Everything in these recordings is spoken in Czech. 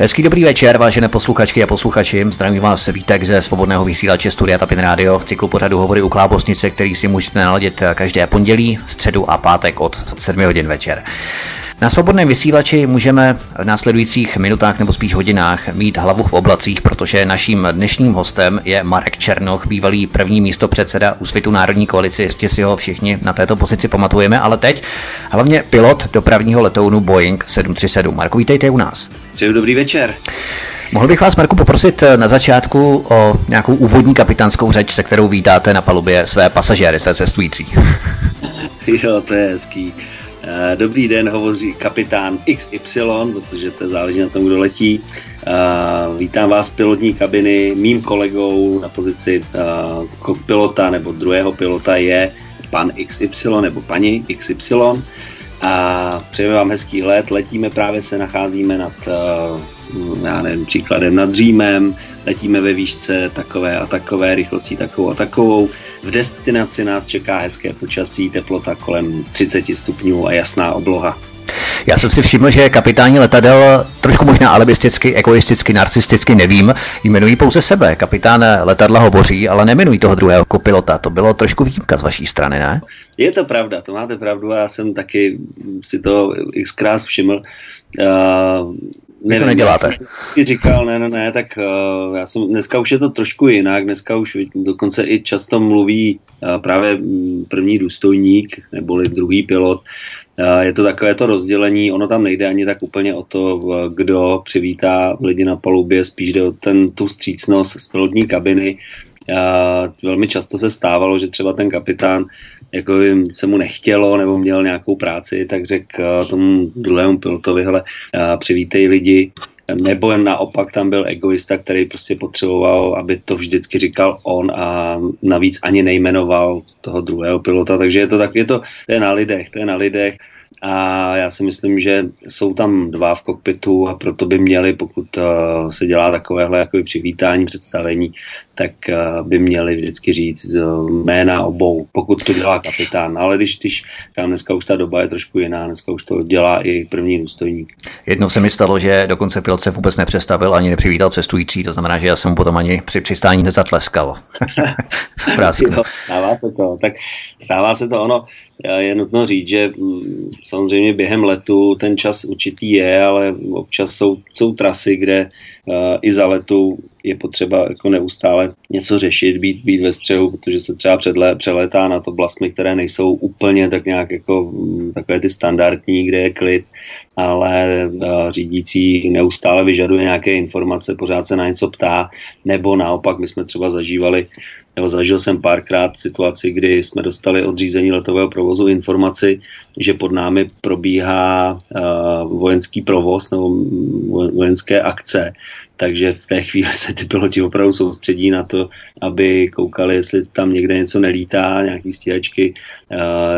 Hezký dobrý večer, vážené posluchačky a posluchači. Zdravím vás Vítek ze svobodného vysílače Studia Tapin Radio v cyklu pořadu Hovory u Klábosnice, který si můžete naladit každé pondělí, středu a pátek od 7 hodin večer. Na svobodném vysílači můžeme v následujících minutách nebo spíš hodinách mít hlavu v oblacích, protože naším dnešním hostem je Marek Černoch, bývalý první místo předseda Úsvitu Národní koalice. Jistě si ho všichni na této pozici pamatujeme, ale teď hlavně pilot dopravního letounu Boeing 737. Marko, vítejte u nás. Přeju dobrý večer. Mohl bych vás, Marku, poprosit na začátku o nějakou úvodní kapitánskou řeč, se kterou vítáte na palubě své pasažéry, své cestující. jo, to je hezký. Eh, dobrý den, hovoří kapitán XY, protože to záleží na tom, kdo letí. Eh, vítám vás z pilotní kabiny. Mým kolegou na pozici eh, pilota nebo druhého pilota je pan XY nebo paní XY. A přejeme vám hezký let. Letíme, právě se nacházíme nad, já nevím, příkladem nad Římem, letíme ve výšce takové a takové, rychlostí takovou a takovou. V destinaci nás čeká hezké počasí, teplota kolem 30 stupňů a jasná obloha. Já jsem si všiml, že kapitáni letadel trošku možná alibisticky, egoisticky, narcisticky, nevím, jmenují pouze sebe. Kapitán letadla hovoří, ale nemenují toho druhého kopilota. To bylo trošku výjimka z vaší strany, ne? Je to pravda, to máte pravdu a já jsem taky si to xkrát všiml. Uh, Vy to neděláte. Já říkal, ne, ne, ne, tak uh, já jsem, dneska už je to trošku jinak, dneska už dokonce i často mluví uh, právě mm, první důstojník, neboli druhý pilot, uh, je to takové to rozdělení, ono tam nejde ani tak úplně o to, kdo přivítá lidi na palubě, spíš jde o ten, tu střícnost z pilotní kabiny. Uh, velmi často se stávalo, že třeba ten kapitán jako se mu nechtělo nebo měl nějakou práci, tak řekl eh, tomu druhému pilotovi, hele, eh, přivítej lidi, nebo naopak tam byl egoista, který prostě potřeboval, aby to vždycky říkal on a navíc ani nejmenoval toho druhého pilota, takže je to tak, je to, to je na lidech, to je na lidech. A já si myslím, že jsou tam dva v kokpitu a proto by měli, pokud uh, se dělá takovéhle jako přivítání, představení, tak uh, by měli vždycky říct uh, jména obou, pokud to dělá kapitán. Ale když, když tam dneska už ta doba je trošku jiná, dneska už to dělá i první důstojník. Jednou se mi stalo, že dokonce pilot se vůbec nepřestavil ani nepřivítal cestující, to znamená, že já jsem mu potom ani při přistání nezatleskal. stává se to. Tak stává se to ono je nutno říct, že mm, samozřejmě během letu ten čas určitý je, ale občas jsou, jsou trasy, kde i za letu je potřeba jako neustále něco řešit, být, být ve střehu, protože se třeba předle, přelétá na to oblastmi, které nejsou úplně tak nějak jako mm, takové ty standardní, kde je klid, ale uh, řídící neustále vyžaduje nějaké informace, pořád se na něco ptá, nebo naopak my jsme třeba zažívali nebo zažil jsem párkrát situaci, kdy jsme dostali od řízení letového provozu informaci, že pod námi probíhá uh, vojenský provoz nebo vojenské akce. Takže v té chvíli se ty piloti opravdu soustředí na to, aby koukali, jestli tam někde něco nelítá, nějaký stíhačky,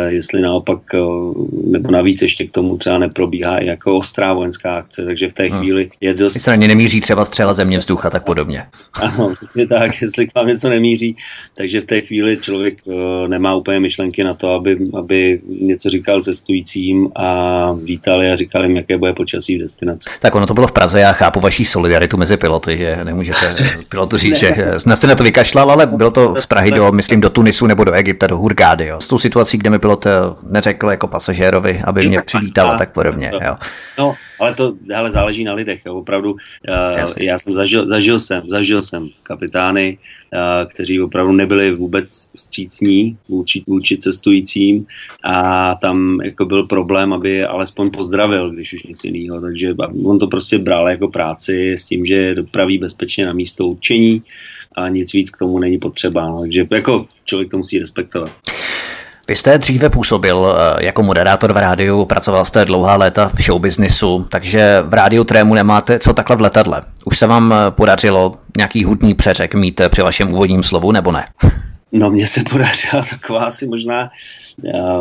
jestli naopak, uh, nebo navíc ještě k tomu třeba neprobíhá i jako ostrá vojenská akce, takže v té hmm. chvíli je dost... Jestli na ně nemíří třeba střela země, vzduch a tak podobně. Ano, přesně tak, jestli k vám něco nemíří, takže v té chvíli člověk uh, nemá úplně myšlenky na to, aby, aby něco říkal cestujícím a vítali a říkali jim, jaké bude počasí v destinaci. Tak ono to bylo v Praze, já chápu vaší solidaritu mezi piloty, že nemůžete pilotu říct, že se na to vykašlal, ale bylo to z Prahy do, myslím, do Tunisu nebo do Egypta, do Hurgády. Jo. S tou situací, kde mi pilot eh, neřekl jako pasažérovi, aby mě přivítal a tak podobně. Jo. No, ale to ale záleží na lidech. Jo. Opravdu, uh, já jsem zažil, zažil jsem, zažil jsem kapitány, uh, kteří opravdu nebyli vůbec střícní vůči, vůči cestujícím a tam jako byl problém, aby je alespoň pozdravil, když už nic jiného. Takže on to prostě bral jako práci s tím, že dopraví bezpečně na místo určení a nic víc k tomu není potřeba. No. Takže jako člověk to musí respektovat. Vy jste dříve působil eh, jako moderátor v rádiu, pracoval jste dlouhá léta v showbiznisu, takže v rádiu trému nemáte co takhle v letadle. Už se vám eh, podařilo nějaký hudní přeřek mít eh, při vašem úvodním slovu, nebo ne? No mně se podařila taková asi možná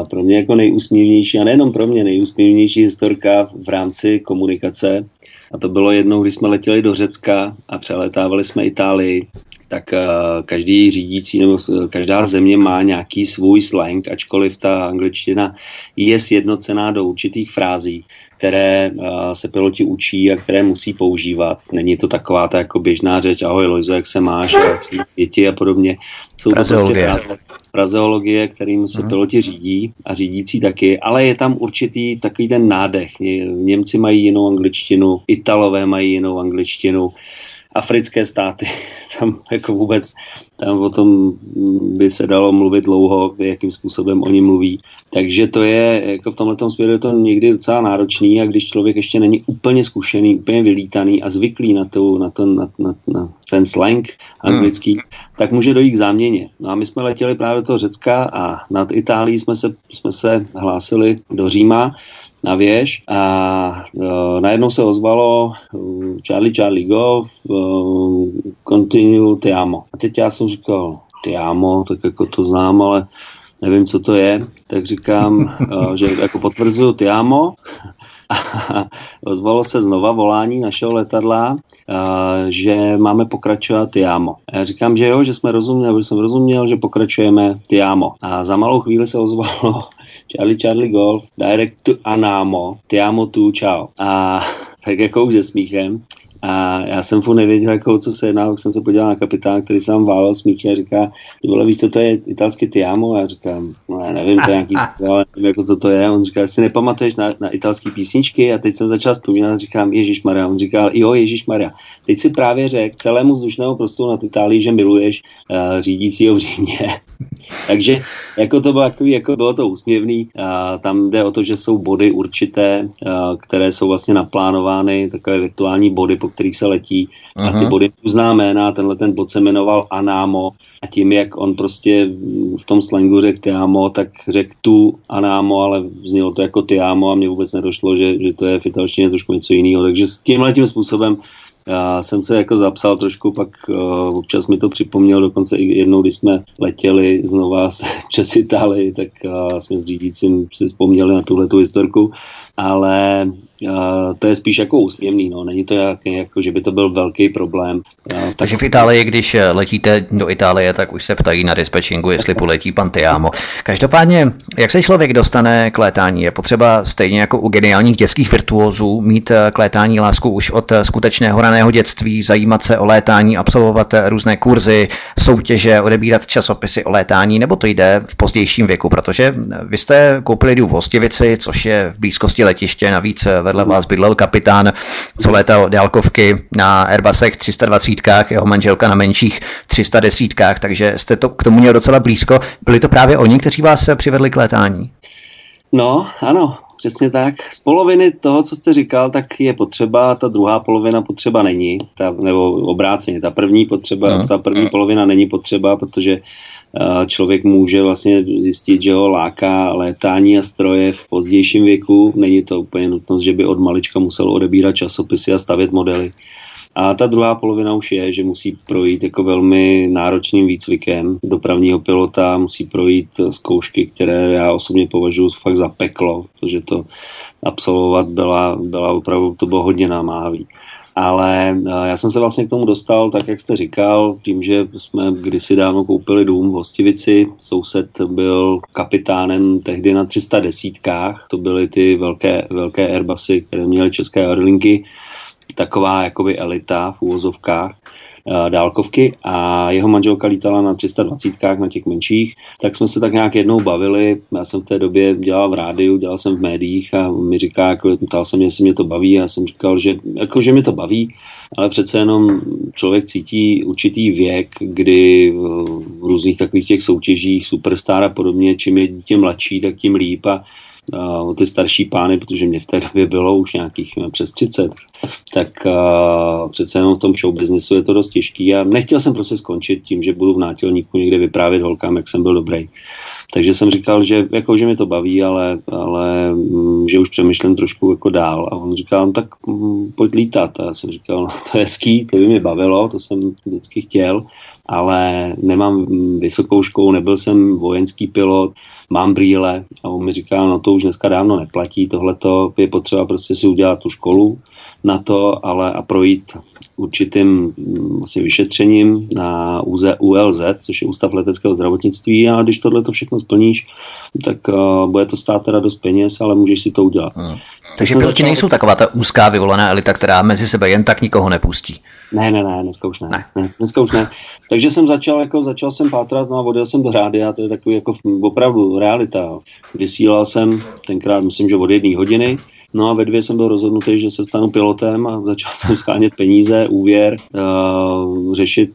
pro mě jako nejúsměvnější, a nejenom pro mě, nejúsměvnější historka v rámci komunikace. A to bylo jednou, když jsme letěli do Řecka a přeletávali jsme Itálii tak uh, každý řídící nebo každá země má nějaký svůj slang, ačkoliv ta angličtina je sjednocená do určitých frází které uh, se piloti učí a které musí používat. Není to taková ta jako běžná řeč, ahoj Lojzo, jak se máš, jak se děti a podobně. Jsou to prostě fraze, frazeologie, kterým se hmm. piloti řídí a řídící taky, ale je tam určitý takový ten nádech. Němci mají jinou angličtinu, Italové mají jinou angličtinu, africké státy, tam jako vůbec tam o tom by se dalo mluvit dlouho, jakým způsobem oni mluví. Takže to je, jako v tomhle směru je to někdy docela náročný a když člověk ještě není úplně zkušený, úplně vylítaný a zvyklý na, tu, na, to, na, na, na ten slang anglický, hmm. tak může dojít k záměně. No a my jsme letěli právě do toho Řecka a nad Itálií jsme se, jsme se hlásili do Říma na věž a uh, najednou se ozvalo uh, Charlie Charlie Go, uh, continue te amo. A teď já jsem říkal, te amo, tak jako to znám, ale nevím, co to je, tak říkám, uh, že jako potvrzuju te amo. A ozvalo se znova volání našeho letadla, že máme pokračovat Tiamo. Já říkám, že jo, že jsme rozuměli, že jsem rozuměl, že pokračujeme Tiamo. A za malou chvíli se ozvalo Charlie Charlie Golf, direct to Anamo, Tiamo tu, čau. A tak jako už se smíchem. A já jsem furt nevěděl, jako, co se jedná, jsem se podíval na kapitána, který se vám válel smíchy a říká, ty vole, víš, co to je italský Tiamo? A já říkám, no já nevím, to je nějaký ale nevím, jako, co to je. On říká, si nepamatuješ na, na italské písničky? A teď jsem začal vzpomínat a říkám, Ježíš Maria. On říkal, jo, Ježíš Maria. Teď si právě řekl celému vzdušnému prostoru na Itálii, že miluješ uh, řídícího v Římě. Takže jako to bylo, takový, jako bylo to úsměvný. A tam jde o to, že jsou body určité, a, které jsou vlastně naplánovány, takové virtuální body, po kterých se letí. Aha. A ty body uzná jména, tenhle ten bod se jmenoval Anámo a tím, jak on prostě v tom slangu řekl Tiamo, tak řekl tu Anámo, ale vznělo to jako Tiamo a mně vůbec nedošlo, že, že to je v italštině trošku něco jiného. Takže s tímhle tím způsobem já jsem se jako zapsal trošku, pak uh, občas mi to připomněl, dokonce i jednou, když jsme letěli znova se přes Itálii, tak uh, jsme s řídícím si vzpomněli na tuhle tu historku, ale to je spíš jako úsměvný, no. není to jak, jako, že by to byl velký problém. Tak... Takže v Itálii, když eh, letíte do Itálie, tak už se ptají na dispečingu, jestli poletí pan Tiamo. Každopádně, jak se člověk dostane k létání? Je potřeba stejně jako u geniálních dětských virtuózů mít k létání lásku už od skutečného raného dětství, zajímat se o létání, absolvovat různé kurzy, soutěže, odebírat časopisy o létání, nebo to jde v pozdějším věku, protože vy jste koupili v Hostivici, což je v blízkosti letiště, navíc vedle vás bydlel kapitán, co létal dálkovky na Airbusech 320, jeho manželka na menších 310, takže jste to k tomu měl docela blízko. Byli to právě oni, kteří vás přivedli k létání? No, ano, přesně tak. Z poloviny toho, co jste říkal, tak je potřeba, ta druhá polovina potřeba není, ta, nebo obráceně, ta první potřeba, no. ta první polovina není potřeba, protože člověk může vlastně zjistit, že ho láká létání a stroje v pozdějším věku. Není to úplně nutnost, že by od malička musel odebírat časopisy a stavět modely. A ta druhá polovina už je, že musí projít jako velmi náročným výcvikem dopravního pilota, musí projít zkoušky, které já osobně považuji fakt za peklo, protože to absolvovat byla, byla opravdu, to bylo hodně námáhavý. Ale eh, já jsem se vlastně k tomu dostal, tak jak jste říkal, tím, že jsme kdysi dávno koupili dům v Hostivici. Soused byl kapitánem tehdy na 310. To byly ty velké, velké Airbusy, které měly české aerolinky. Taková jakoby elita v úvozovkách. Eh, dálkovky a jeho manželka lítala na 320 na těch menších, tak jsme se tak nějak jednou bavili. Já jsem v té době dělal v rádiu, dělal jsem v médiích a mi říká, jako, ptal jsem, jestli mě to baví. A já jsem říkal, že, jako, že mě to baví, ale přece jenom člověk cítí určitý věk, kdy v různých takových těch soutěžích Superstar a podobně, čím je dítě mladší, tak tím líp. A o ty starší pány, protože mě v té době bylo už nějakých no, přes 30, tak uh, přece jenom v tom show businessu je to dost těžký a nechtěl jsem prostě skončit tím, že budu v nátělníku někde vyprávět holkám, jak jsem byl dobrý. Takže jsem říkal, že, jako, že mi to baví, ale, ale mm, že už přemýšlím trošku jako dál. A on říkal, no, tak mm, pojď lítat. A já jsem říkal, no, to je hezký, to by mě bavilo, to jsem vždycky chtěl, ale nemám vysokou školu, nebyl jsem vojenský pilot, mám brýle a on mi říká, no to už dneska dávno neplatí, tohle je potřeba prostě si udělat tu školu, na to, ale a projít určitým mm, vlastně vyšetřením na ULZ, což je Ústav leteckého zdravotnictví a když tohle to všechno splníš, tak uh, bude to stát teda dost peněz, ale můžeš si to udělat. Hmm. Takže piloti začal... nejsou taková ta úzká vyvolená elita, která mezi sebe jen tak nikoho nepustí. Ne, ne, ne, dneska už ne. ne. Dneska už ne. Takže jsem začal, jako začal jsem pátrat, no a odjel jsem do rádia, to je takový jako opravdu realita. Vysílal jsem tenkrát, myslím, že od jedné hodiny, No a ve dvě jsem byl rozhodnutý, že se stanu pilotem a začal jsem schánět peníze, úvěr, uh, řešit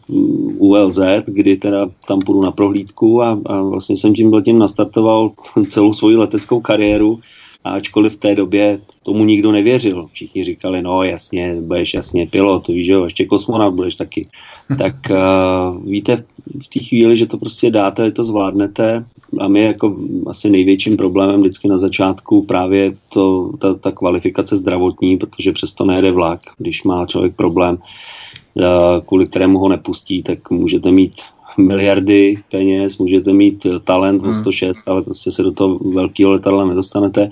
ULZ, kdy teda tam půjdu na prohlídku a, a vlastně jsem tím tím nastartoval celou svoji leteckou kariéru ačkoliv v té době tomu nikdo nevěřil. Všichni říkali, no jasně, budeš jasně pilot, víš jo, ještě kosmonaut budeš taky. tak uh, víte v té chvíli, že to prostě dáte, to zvládnete a my jako asi největším problémem vždycky na začátku právě to, ta, ta kvalifikace zdravotní, protože přesto nejede vlak, když má člověk problém, uh, kvůli kterému ho nepustí, tak můžete mít miliardy peněz, můžete mít talent o 106, hmm. ale prostě se do toho velkého letadla nedostanete.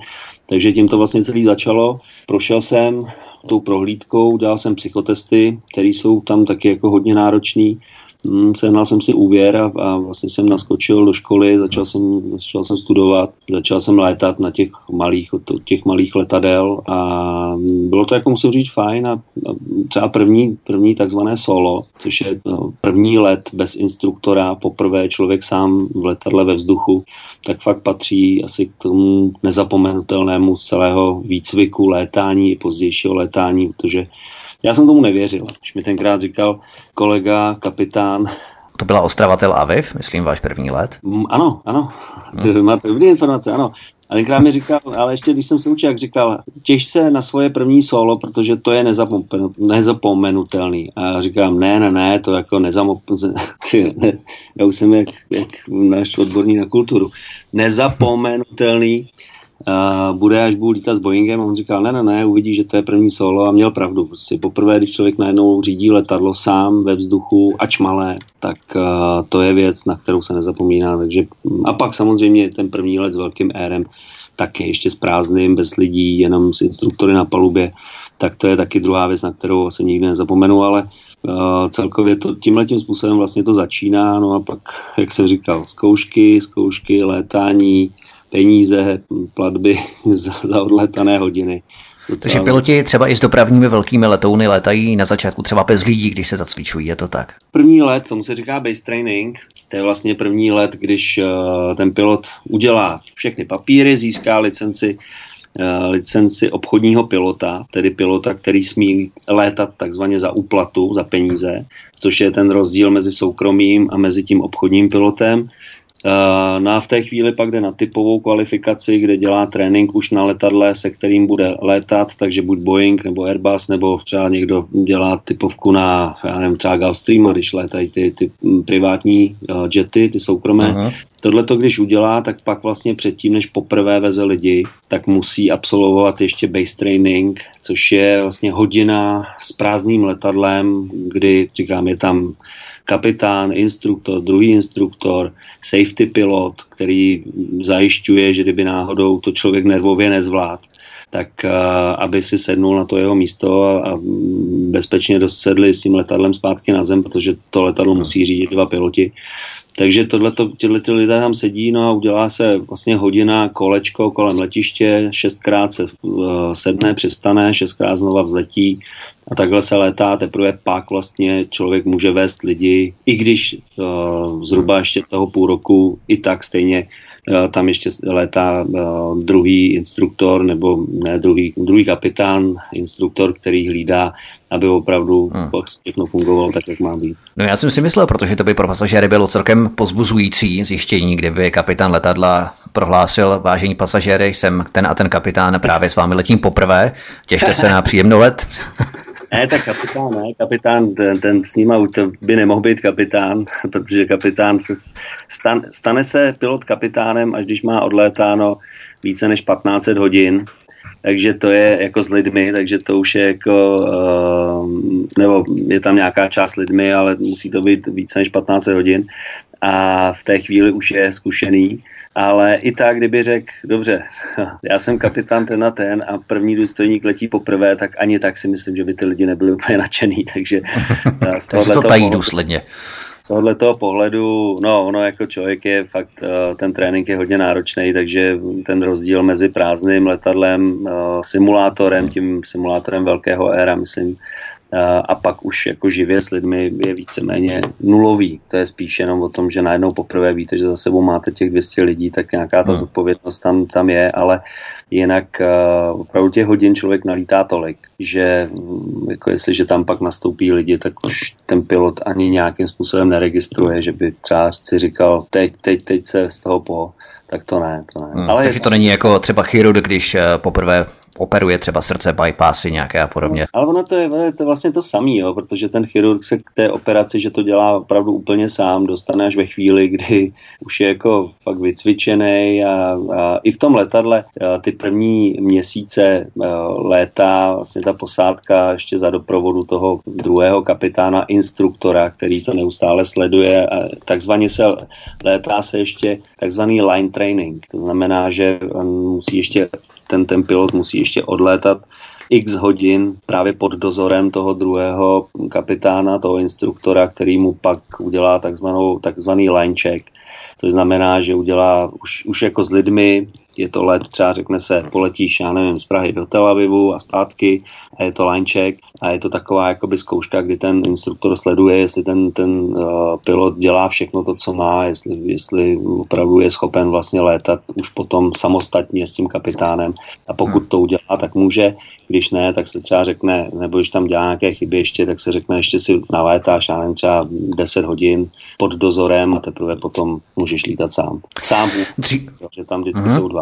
Takže tím to vlastně celý začalo. Prošel jsem tou prohlídkou, dal jsem psychotesty, které jsou tam taky jako hodně náročný Hmm, sehnal jsem si úvěr a, a vlastně jsem naskočil do školy, začal jsem, začal jsem studovat, začal jsem létat na těch malých, od těch malých letadel a bylo to, jako musím říct, fajn a, a třeba první, první takzvané solo, což je no, první let bez instruktora, poprvé člověk sám v letadle ve vzduchu, tak fakt patří asi k tomu nezapomenutelnému celého výcviku létání, pozdějšího létání, protože já jsem tomu nevěřil. Když mi tenkrát říkal kolega, kapitán, to byla Ostrava Tel Aviv, myslím, váš první let? Mm, ano, ano. Hmm. Máte dobré informace, ano. A tenkrát mi říkal, ale ještě když jsem se učil, jak říkal, těž se na svoje první solo, protože to je nezapomenutelný. A já říkám, ne, ne, ne, to jako nezapomenutelný. Já už jsem jak, jak náš odborní na kulturu. Nezapomenutelný uh, bude, až budu lítat s Boeingem. A on říkal, ne, ne, ne, uvidí, že to je první solo a měl pravdu. Prostě poprvé, když člověk najednou řídí letadlo sám ve vzduchu, ač malé, tak uh, to je věc, na kterou se nezapomíná. Takže, a pak samozřejmě ten první let s velkým érem, taky ještě s prázdným, bez lidí, jenom s instruktory na palubě, tak to je taky druhá věc, na kterou se nikdy nezapomenu, ale Uh, celkově to, tímhle tím způsobem vlastně to začíná, no a pak, jak jsem říkal, zkoušky, zkoušky, létání, peníze, platby za, za odletané hodiny. Takže piloti třeba i s dopravními velkými letouny letají na začátku třeba bez lidí, když se zacvičují, je to tak? První let, tomu se říká base training, to je vlastně první let, když uh, ten pilot udělá všechny papíry, získá licenci, uh, licenci obchodního pilota, tedy pilota, který smí létat takzvaně za úplatu, za peníze, což je ten rozdíl mezi soukromým a mezi tím obchodním pilotem. Eh, no a v té chvíli pak jde na typovou kvalifikaci, kde dělá trénink už na letadle, se kterým bude létat, takže buď Boeing nebo Airbus, nebo třeba někdo dělá typovku na, já nevím, třeba Gulfstream, když létají ty, ty privátní uh, jety, ty soukromé. Tohle to, když udělá, tak pak vlastně předtím, než poprvé veze lidi, tak musí absolvovat ještě base training, což je vlastně hodina s prázdným letadlem, kdy, říkám, je tam kapitán, instruktor, druhý instruktor, safety pilot, který zajišťuje, že kdyby náhodou to člověk nervově nezvlád, tak uh, aby si sednul na to jeho místo a, a bezpečně dosedli s tím letadlem zpátky na zem, protože to letadlo musí řídit dva piloti. Takže tyhle ty lidé tam sedí, no a udělá se vlastně hodina kolečko kolem letiště, šestkrát se uh, sedne, přistane, šestkrát znova vzletí a takhle se létá, teprve pak vlastně člověk může vést lidi, i když uh, zhruba ještě toho půl roku, i tak stejně tam ještě létá uh, druhý instruktor, nebo ne druhý, druhý kapitán, instruktor, který hlídá aby opravdu hmm. všechno fungovalo tak, jak má být. No já jsem si myslel, protože to by pro pasažéry bylo celkem pozbuzující zjištění, kdyby kapitán letadla prohlásil, vážení pasažéry, jsem ten a ten kapitán, právě s vámi letím poprvé, těšte se na příjemnou let. Ne, tak kapitán, ne, kapitán, ten, ten s ním to by nemohl být kapitán, protože kapitán se stan, stane se pilot kapitánem, až když má odlétáno více než 1500 hodin, takže to je jako s lidmi, takže to už je jako, uh, nebo je tam nějaká část lidmi, ale musí to být více než 15 hodin a v té chvíli už je zkušený, ale i tak, kdyby řekl, dobře, já jsem kapitán ten a ten a první důstojník letí poprvé, tak ani tak si myslím, že by ty lidi nebyli úplně nadšený, takže z tohohle to tají důsledně. tohle toho pohledu, no ono jako člověk je fakt, uh, ten trénink je hodně náročný, takže ten rozdíl mezi prázdným letadlem, uh, simulátorem, tím simulátorem velkého éra, myslím, a pak už jako živě s lidmi je víceméně nulový. To je spíš jenom o tom, že najednou poprvé víte, že za sebou máte těch 200 lidí, tak nějaká ta hmm. zodpovědnost tam, tam je, ale jinak uh, opravdu těch hodin člověk nalítá tolik, že mm, jako jestliže tam pak nastoupí lidi, tak už ten pilot ani nějakým způsobem neregistruje, že by třeba si říkal, teď, teď, teď se z toho po, tak to ne, to ne. Hmm, ale takže je... to není jako třeba chirurg, když eh, poprvé operuje třeba srdce, bypassy nějaké a podobně. Ale ono to je, to je vlastně to samé, protože ten chirurg se k té operaci, že to dělá opravdu úplně sám, dostane až ve chvíli, kdy už je jako fakt vycvičený a, a i v tom letadle ty první měsíce léta vlastně ta posádka ještě za doprovodu toho druhého kapitána, instruktora, který to neustále sleduje a takzvaně se létá se ještě takzvaný line training, to znamená, že on musí ještě ten, ten pilot musí ještě odlétat x hodin právě pod dozorem toho druhého kapitána, toho instruktora, který mu pak udělá takzvanou, takzvaný line check, což znamená, že udělá už, už jako s lidmi, je to let, třeba řekne se, poletíš, já nevím, z Prahy do Tel Avivu a zpátky a je to line check a je to taková jakoby zkouška, kdy ten instruktor sleduje, jestli ten, ten uh, pilot dělá všechno to, co má, jestli, jestli opravdu je schopen vlastně létat už potom samostatně s tím kapitánem a pokud to udělá, tak může, když ne, tak se třeba řekne, nebo když tam dělá nějaké chyby ještě, tak se řekne, ještě si nalétáš, já nevím, třeba 10 hodin pod dozorem a teprve potom můžeš lítat sám. Sám, Dří... že tam vždycky uh-huh. jsou dva.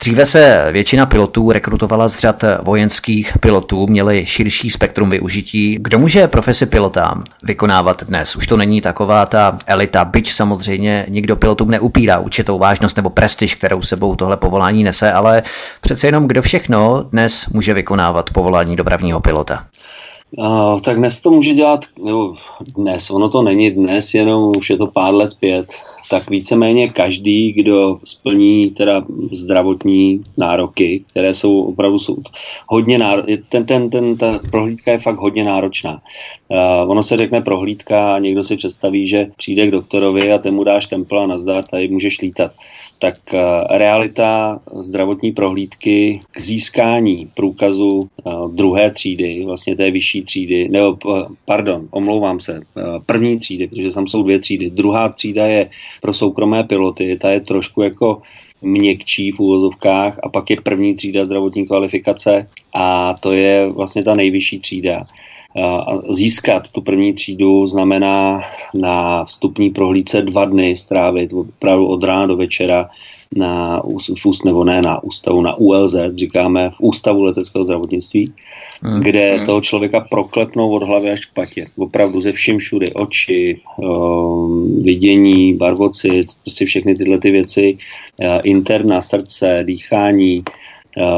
Dříve se většina pilotů rekrutovala z řad vojenských pilotů, měli širší spektrum využití. Kdo může profesi pilota vykonávat dnes? Už to není taková ta elita, byť samozřejmě nikdo pilotům neupírá určitou vážnost nebo prestiž, kterou sebou tohle povolání nese, ale přece jenom kdo všechno dnes může vykonávat povolání dopravního pilota? Uh, tak dnes to může dělat, nebo dnes, ono to není dnes, jenom už je to pár let zpět, tak víceméně každý, kdo splní teda zdravotní nároky, které jsou opravdu jsou hodně náročné, ten, ten, ten, ta prohlídka je fakt hodně náročná. Uh, ono se řekne prohlídka a někdo si představí, že přijde k doktorovi a ten mu dáš templ a nazdar, tady můžeš lítat tak eh, realita zdravotní prohlídky k získání průkazu eh, druhé třídy, vlastně té vyšší třídy, nebo pardon, omlouvám se, eh, první třídy, protože tam jsou dvě třídy. Druhá třída je pro soukromé piloty, ta je trošku jako měkčí v úvozovkách a pak je první třída zdravotní kvalifikace a to je vlastně ta nejvyšší třída. Získat tu první třídu znamená na vstupní prohlídce dva dny strávit opravdu od rána do večera na úst, nebo ne na ústavu, na ULZ, říkáme v Ústavu leteckého zdravotnictví, hmm. kde hmm. toho člověka proklepnou od hlavy až k patě. Opravdu ze vším všudy. Oči, um, vidění, barvocit, prostě všechny tyhle ty věci, uh, interna, srdce, dýchání, Eh,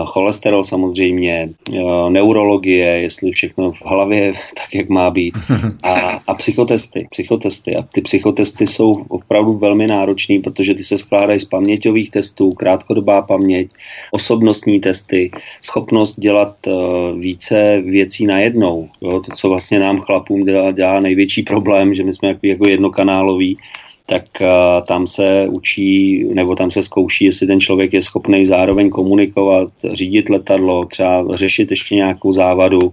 cholesterol samozřejmě, eh, neurologie, jestli všechno v hlavě tak, jak má být a, a psychotesty, psychotesty. A ty psychotesty jsou opravdu velmi náročný, protože ty se skládají z paměťových testů, krátkodobá paměť, osobnostní testy, schopnost dělat uh, více věcí najednou. Jo? To, co vlastně nám chlapům dělá, dělá největší problém, že my jsme jako, jako jednokanáloví, tak uh, tam se učí, nebo tam se zkouší, jestli ten člověk je schopný zároveň komunikovat, řídit letadlo, třeba řešit ještě nějakou závadu.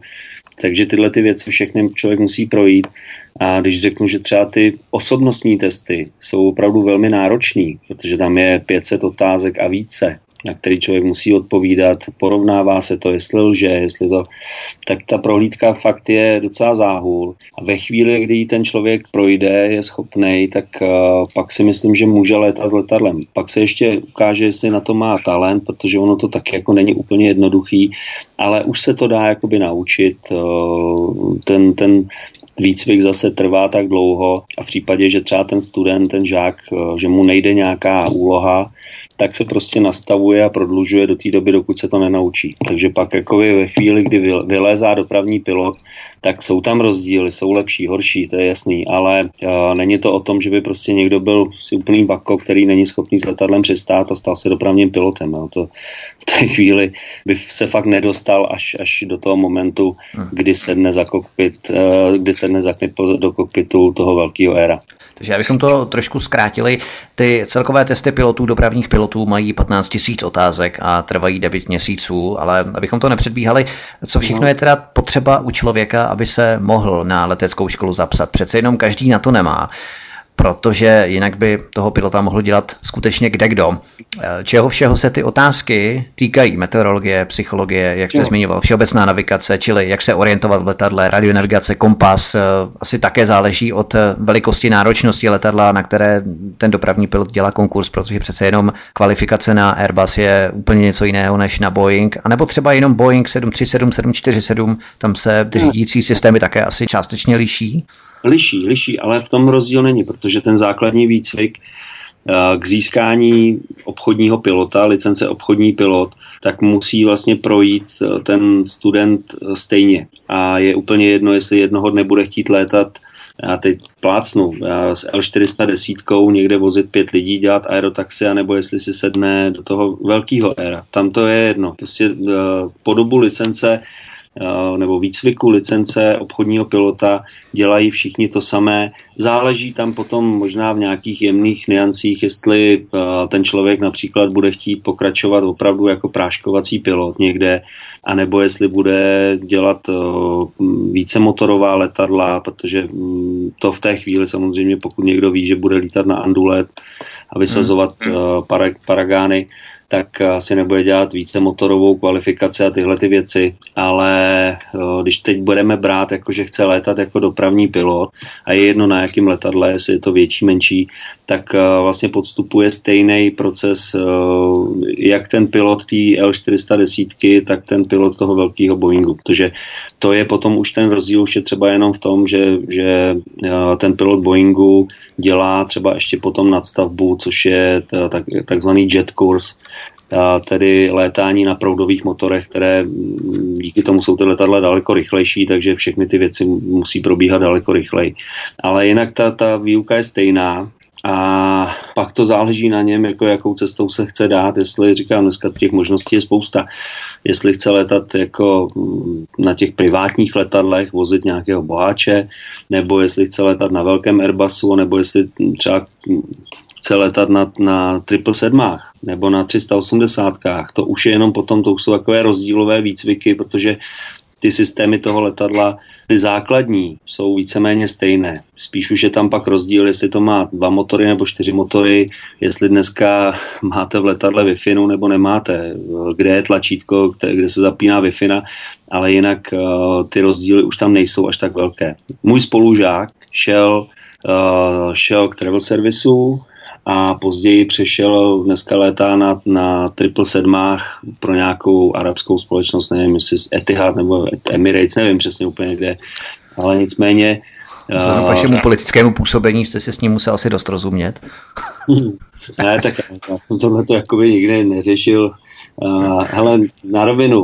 Takže tyhle ty věci všechny člověk musí projít. A když řeknu, že třeba ty osobnostní testy jsou opravdu velmi náročný, protože tam je 500 otázek a více, na který člověk musí odpovídat, porovnává se to, jestli lže, jestli to, tak ta prohlídka fakt je docela záhul. A ve chvíli, kdy ten člověk projde, je schopný, tak uh, pak si myslím, že může létat s letadlem. Pak se ještě ukáže, jestli na to má talent, protože ono to taky jako není úplně jednoduchý, ale už se to dá jakoby naučit. Uh, ten, ten výcvik zase trvá tak dlouho a v případě, že třeba ten student, ten žák, že mu nejde nějaká úloha, tak se prostě nastavuje a prodlužuje do té doby, dokud se to nenaučí. Takže pak jako ve chvíli, kdy vylézá dopravní pilot, tak jsou tam rozdíly, jsou lepší, horší, to je jasný, ale uh, není to o tom, že by prostě někdo byl si úplný bako, který není schopný s letadlem přistát a stal se dopravním pilotem. Jo. To v té chvíli by se fakt nedostal až, až do toho momentu, hm. kdy sedne za kokpit, uh, kdy sedne za do kokpitu toho velkého éra. Takže abychom to trošku zkrátili, ty celkové testy pilotů, dopravních pilotů mají 15 000 otázek a trvají 9 měsíců, ale abychom to nepředbíhali, co všechno je teda potřeba u člověka, aby se mohl na leteckou školu zapsat. Přece jenom každý na to nemá protože jinak by toho pilota mohl dělat skutečně kde kdo. Eh, čeho všeho se ty otázky týkají? Meteorologie, psychologie, jak jste zmiňoval, všeobecná navigace, čili jak se orientovat v letadle, radionavigace, kompas, eh, asi také záleží od eh, velikosti náročnosti letadla, na které ten dopravní pilot dělá konkurs, protože přece jenom kvalifikace na Airbus je úplně něco jiného než na Boeing, anebo třeba jenom Boeing 737, 747, tam se řídící systémy také asi částečně liší. Liší, liší, ale v tom rozdíl není, protože ten základní výcvik eh, k získání obchodního pilota, licence obchodní pilot, tak musí vlastně projít eh, ten student eh, stejně. A je úplně jedno, jestli jednoho dne bude chtít létat já teď plácnu, já s L410 někde vozit pět lidí, dělat aerotaxi, nebo jestli si sedne do toho velkého éra. Tam to je jedno. Prostě po dobu licence nebo výcviku licence obchodního pilota dělají všichni to samé. Záleží tam potom možná v nějakých jemných niancích, jestli eh, ten člověk například bude chtít pokračovat opravdu jako práškovací pilot někde, anebo jestli bude dělat eh, více motorová letadla, protože mm, to v té chvíli samozřejmě, pokud někdo ví, že bude lítat na Andulet a vysazovat hmm. paragány, tak asi nebude dělat více motorovou kvalifikaci a tyhle ty věci, ale když teď budeme brát, jako že chce létat jako dopravní pilot a je jedno na jakém letadle, jestli je to větší, menší, tak vlastně podstupuje stejný proces, jak ten pilot té L410, tak ten pilot toho velkého Boeingu, protože to je potom už ten rozdíl už je třeba jenom v tom, že, že ten pilot Boeingu dělá třeba ještě potom nadstavbu, což je tak, takzvaný jet course, tedy létání na proudových motorech, které mm, díky tomu jsou ty letadla daleko rychlejší, takže všechny ty věci musí probíhat daleko rychleji. Ale jinak ta, ta výuka je stejná, a pak to záleží na něm, jako jakou cestou se chce dát, jestli, říkám, dneska těch možností je spousta, jestli chce letat jako mm, na těch privátních letadlech, vozit nějakého boháče, nebo jestli chce letat na velkém Airbusu, nebo jestli třeba chce letat na, na 777 nebo na 380. To už je jenom potom, to už jsou takové rozdílové výcviky, protože ty systémy toho letadla, ty základní, jsou víceméně stejné. Spíš už je tam pak rozdíl, jestli to má dva motory nebo čtyři motory, jestli dneska máte v letadle wi nebo nemáte, kde je tlačítko, kde se zapíná wi ale jinak uh, ty rozdíly už tam nejsou až tak velké. Můj spolužák šel, uh, šel k travel servisu, a později přešel dneska létá na, na triple sedmách pro nějakou arabskou společnost, nevím, jestli Etihad nebo Emirates, nevím přesně úplně kde, ale nicméně Vzhledem k vašemu politickému působení jste si s ním musel asi dost rozumět. ne, tak já jsem tohle to jakoby nikdy neřešil. Uh, hele, na rovinu,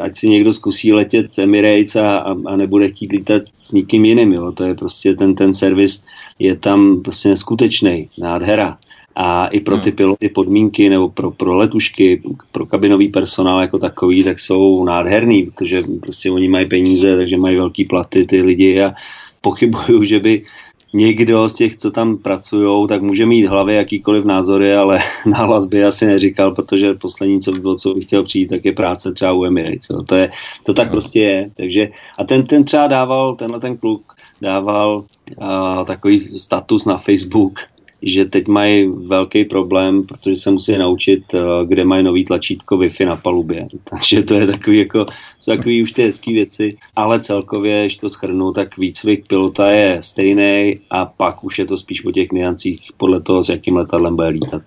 ať si někdo zkusí letět z Emirates a, a, a nebude chtít lítat s nikým jiným, jo. To je prostě ten, ten servis je tam prostě neskutečný, nádhera. A i pro ty hmm. piloty podmínky nebo pro, pro letušky, pro kabinový personál jako takový, tak jsou nádherný, protože prostě oni mají peníze, takže mají velký platy ty lidi a pochybuju, že by někdo z těch, co tam pracují, tak může mít hlavě jakýkoliv názory, ale hlas by asi neříkal, protože poslední, co by bylo, co bych chtěl přijít, tak je práce třeba u Emirates. To, je, to tak prostě je. Takže, a ten, ten třeba dával, tenhle ten kluk dával a, takový status na Facebook, že teď mají velký problém, protože se musí naučit, eh, kde mají nový tlačítko Wi-Fi na palubě. Takže to je takový jako, jsou takový už ty hezké věci, ale celkově, když to schrnu, tak výcvik pilota je stejný a pak už je to spíš o těch niancích podle toho, s jakým letadlem bude lítat.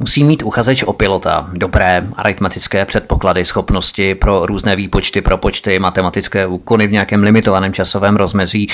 Musí mít uchazeč o pilota dobré aritmetické předpoklady, schopnosti pro různé výpočty, pro počty, matematické úkony v nějakém limitovaném časovém rozmezí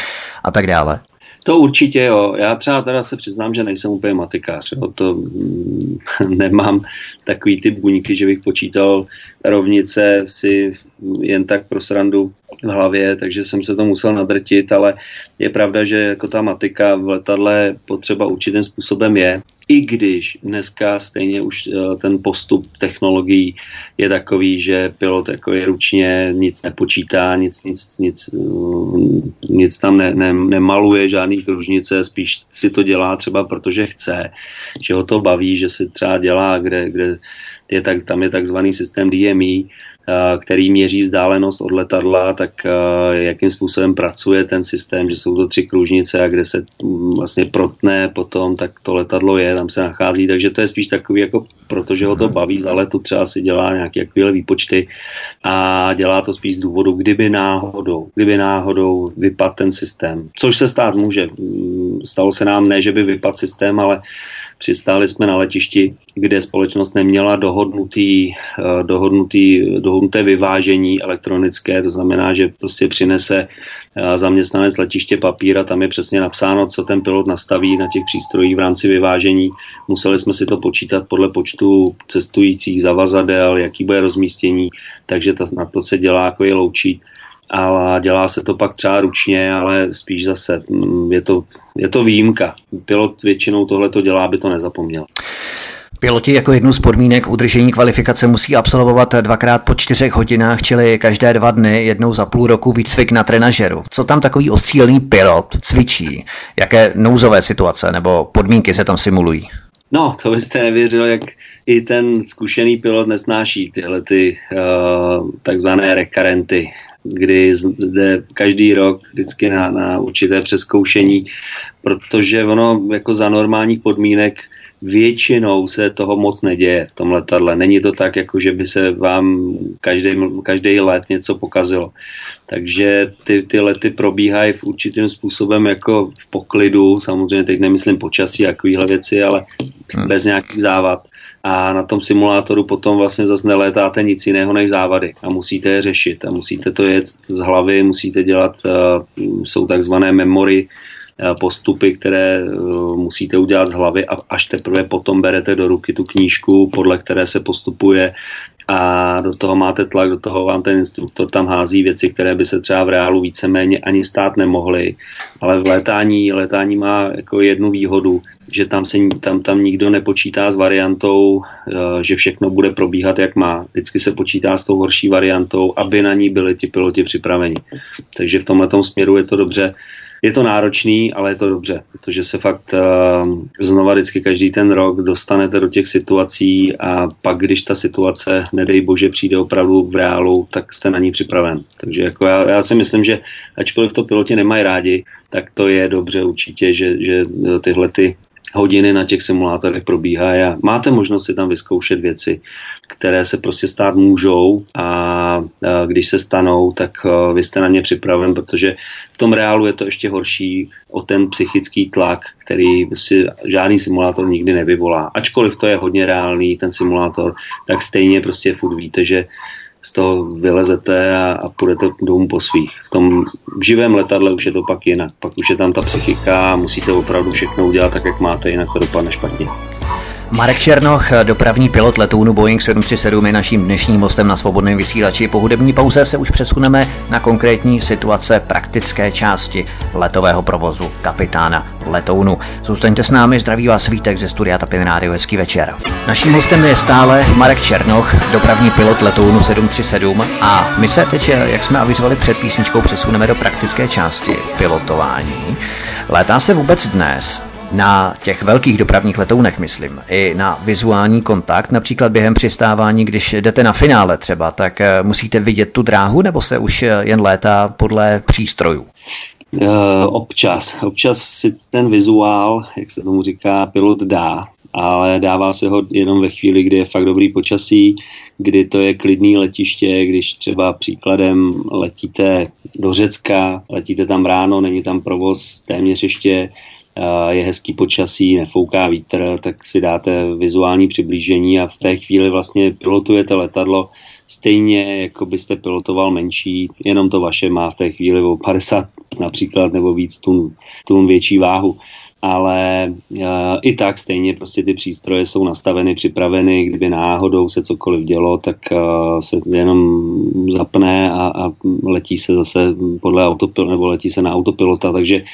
a tak dále. To určitě jo. Já třeba teda se přiznám, že nejsem úplně matikář. Jo. To mm, nemám takový ty buňky, že bych počítal rovnice si jen tak pro srandu v hlavě, takže jsem se to musel nadrtit, ale je pravda, že jako ta matika v letadle potřeba určitým způsobem je, i když dneska stejně už eh, ten postup technologií je takový, že pilot jako je ručně nic nepočítá, nic, nic, nic, eh, nic tam ne, ne, nemaluje, žádný kružnice, spíš si to dělá třeba protože chce, že ho to baví, že si třeba dělá, kde, kde je tak, tam je takzvaný systém DME, který měří vzdálenost od letadla, tak jakým způsobem pracuje ten systém, že jsou to tři kružnice a kde se mm, vlastně protne potom, tak to letadlo je, tam se nachází, takže to je spíš takový jako protože ho to baví za letu, třeba si dělá nějaké chvíle výpočty a dělá to spíš z důvodu, kdyby náhodou, kdyby náhodou vypad ten systém, což se stát může. Mm, stalo se nám ne, že by vypad systém, ale Přistáli jsme na letišti, kde společnost neměla dohodnutý, eh, dohodnutý, dohodnuté vyvážení elektronické, to znamená, že prostě přinese eh, zaměstnanec letiště papír a tam je přesně napsáno, co ten pilot nastaví na těch přístrojích v rámci vyvážení. Museli jsme si to počítat podle počtu cestujících, zavazadel, jaký bude rozmístění, takže to, na to se dělá jako je loučí a dělá se to pak třeba ručně, ale spíš zase mm, je to, je to výjimka. Pilot většinou tohle to dělá, aby to nezapomněl. Piloti jako jednu z podmínek udržení kvalifikace musí absolvovat dvakrát po čtyřech hodinách, čili každé dva dny, jednou za půl roku výcvik na trenažeru. Co tam takový ostřílený pilot cvičí? Jaké nouzové situace nebo podmínky se tam simulují? No, to byste nevěřil, jak i ten zkušený pilot nesnáší tyhle ty uh, takzvané rekarenty, kdy jde každý rok vždycky na, na určité přeskoušení, protože ono jako za normálních podmínek většinou se toho moc neděje v tom letadle. Není to tak, jako že by se vám každý, každý let něco pokazilo. Takže ty, ty lety probíhají v určitým způsobem jako v poklidu, samozřejmě teď nemyslím počasí a takovéhle věci, ale hmm. bez nějakých závad a na tom simulátoru potom vlastně zase nelétáte nic jiného než závady. A musíte je řešit. A musíte to jet z hlavy, musíte dělat, uh, jsou takzvané memory, uh, postupy, které uh, musíte udělat z hlavy a až teprve potom berete do ruky tu knížku, podle které se postupuje. A do toho máte tlak, do toho vám ten instruktor tam hází věci, které by se třeba v reálu víceméně ani stát nemohly, ale v létání, létání má jako jednu výhodu, že tam, se, tam, tam nikdo nepočítá s variantou, eh, že všechno bude probíhat, jak má. Vždycky se počítá s tou horší variantou, aby na ní byli ti piloti připraveni. Takže v tomhle směru je to dobře. Je to náročný, ale je to dobře, protože se fakt uh, znova vždycky každý ten rok dostanete do těch situací a pak, když ta situace, nedej bože, přijde opravdu v reálu, tak jste na ní připraven. Takže jako já, já si myslím, že ačkoliv to piloti nemají rádi, tak to je dobře určitě, že, že tyhle ty hodiny na těch simulátorech probíhají a máte možnost si tam vyzkoušet věci, které se prostě stát můžou a když se stanou, tak vy jste na ně připraven, protože v tom reálu je to ještě horší o ten psychický tlak, který si žádný simulátor nikdy nevyvolá. Ačkoliv to je hodně reálný, ten simulátor, tak stejně prostě furt víte, že z toho vylezete a, a půjdete domů po svých. V tom živém letadle už je to pak jinak. Pak už je tam ta psychika a musíte opravdu všechno udělat tak, jak máte, jinak to dopadne špatně. Marek Černoch, dopravní pilot letounu Boeing 737 je naším dnešním hostem na svobodném vysílači. Po hudební pauze se už přesuneme na konkrétní situace praktické části letového provozu kapitána letounu. Zůstaňte s námi, zdraví vás Vítek ze studia Tapin Radio, hezký večer. Naším hostem je stále Marek Černoch, dopravní pilot letounu 737 a my se teď, jak jsme avizovali před písničkou, přesuneme do praktické části pilotování. Létá se vůbec dnes na těch velkých dopravních letounech, myslím, i na vizuální kontakt, například během přistávání, když jdete na finále třeba, tak eh, musíte vidět tu dráhu, nebo se už eh, jen létá podle přístrojů? Uh, občas. Občas si ten vizuál, jak se tomu říká, pilot dá, ale dává se ho jenom ve chvíli, kdy je fakt dobrý počasí, kdy to je klidný letiště, když třeba příkladem letíte do Řecka, letíte tam ráno, není tam provoz téměř ještě je hezký počasí, nefouká vítr, tak si dáte vizuální přiblížení a v té chvíli vlastně pilotujete letadlo stejně jako byste pilotoval menší, jenom to vaše má v té chvíli o 50 například nebo víc tun, tun větší váhu. Ale uh, i tak stejně prostě ty přístroje jsou nastaveny, připraveny, kdyby náhodou se cokoliv dělo, tak uh, se jenom zapne a, a letí se zase podle autopilota, nebo letí se na autopilota, takže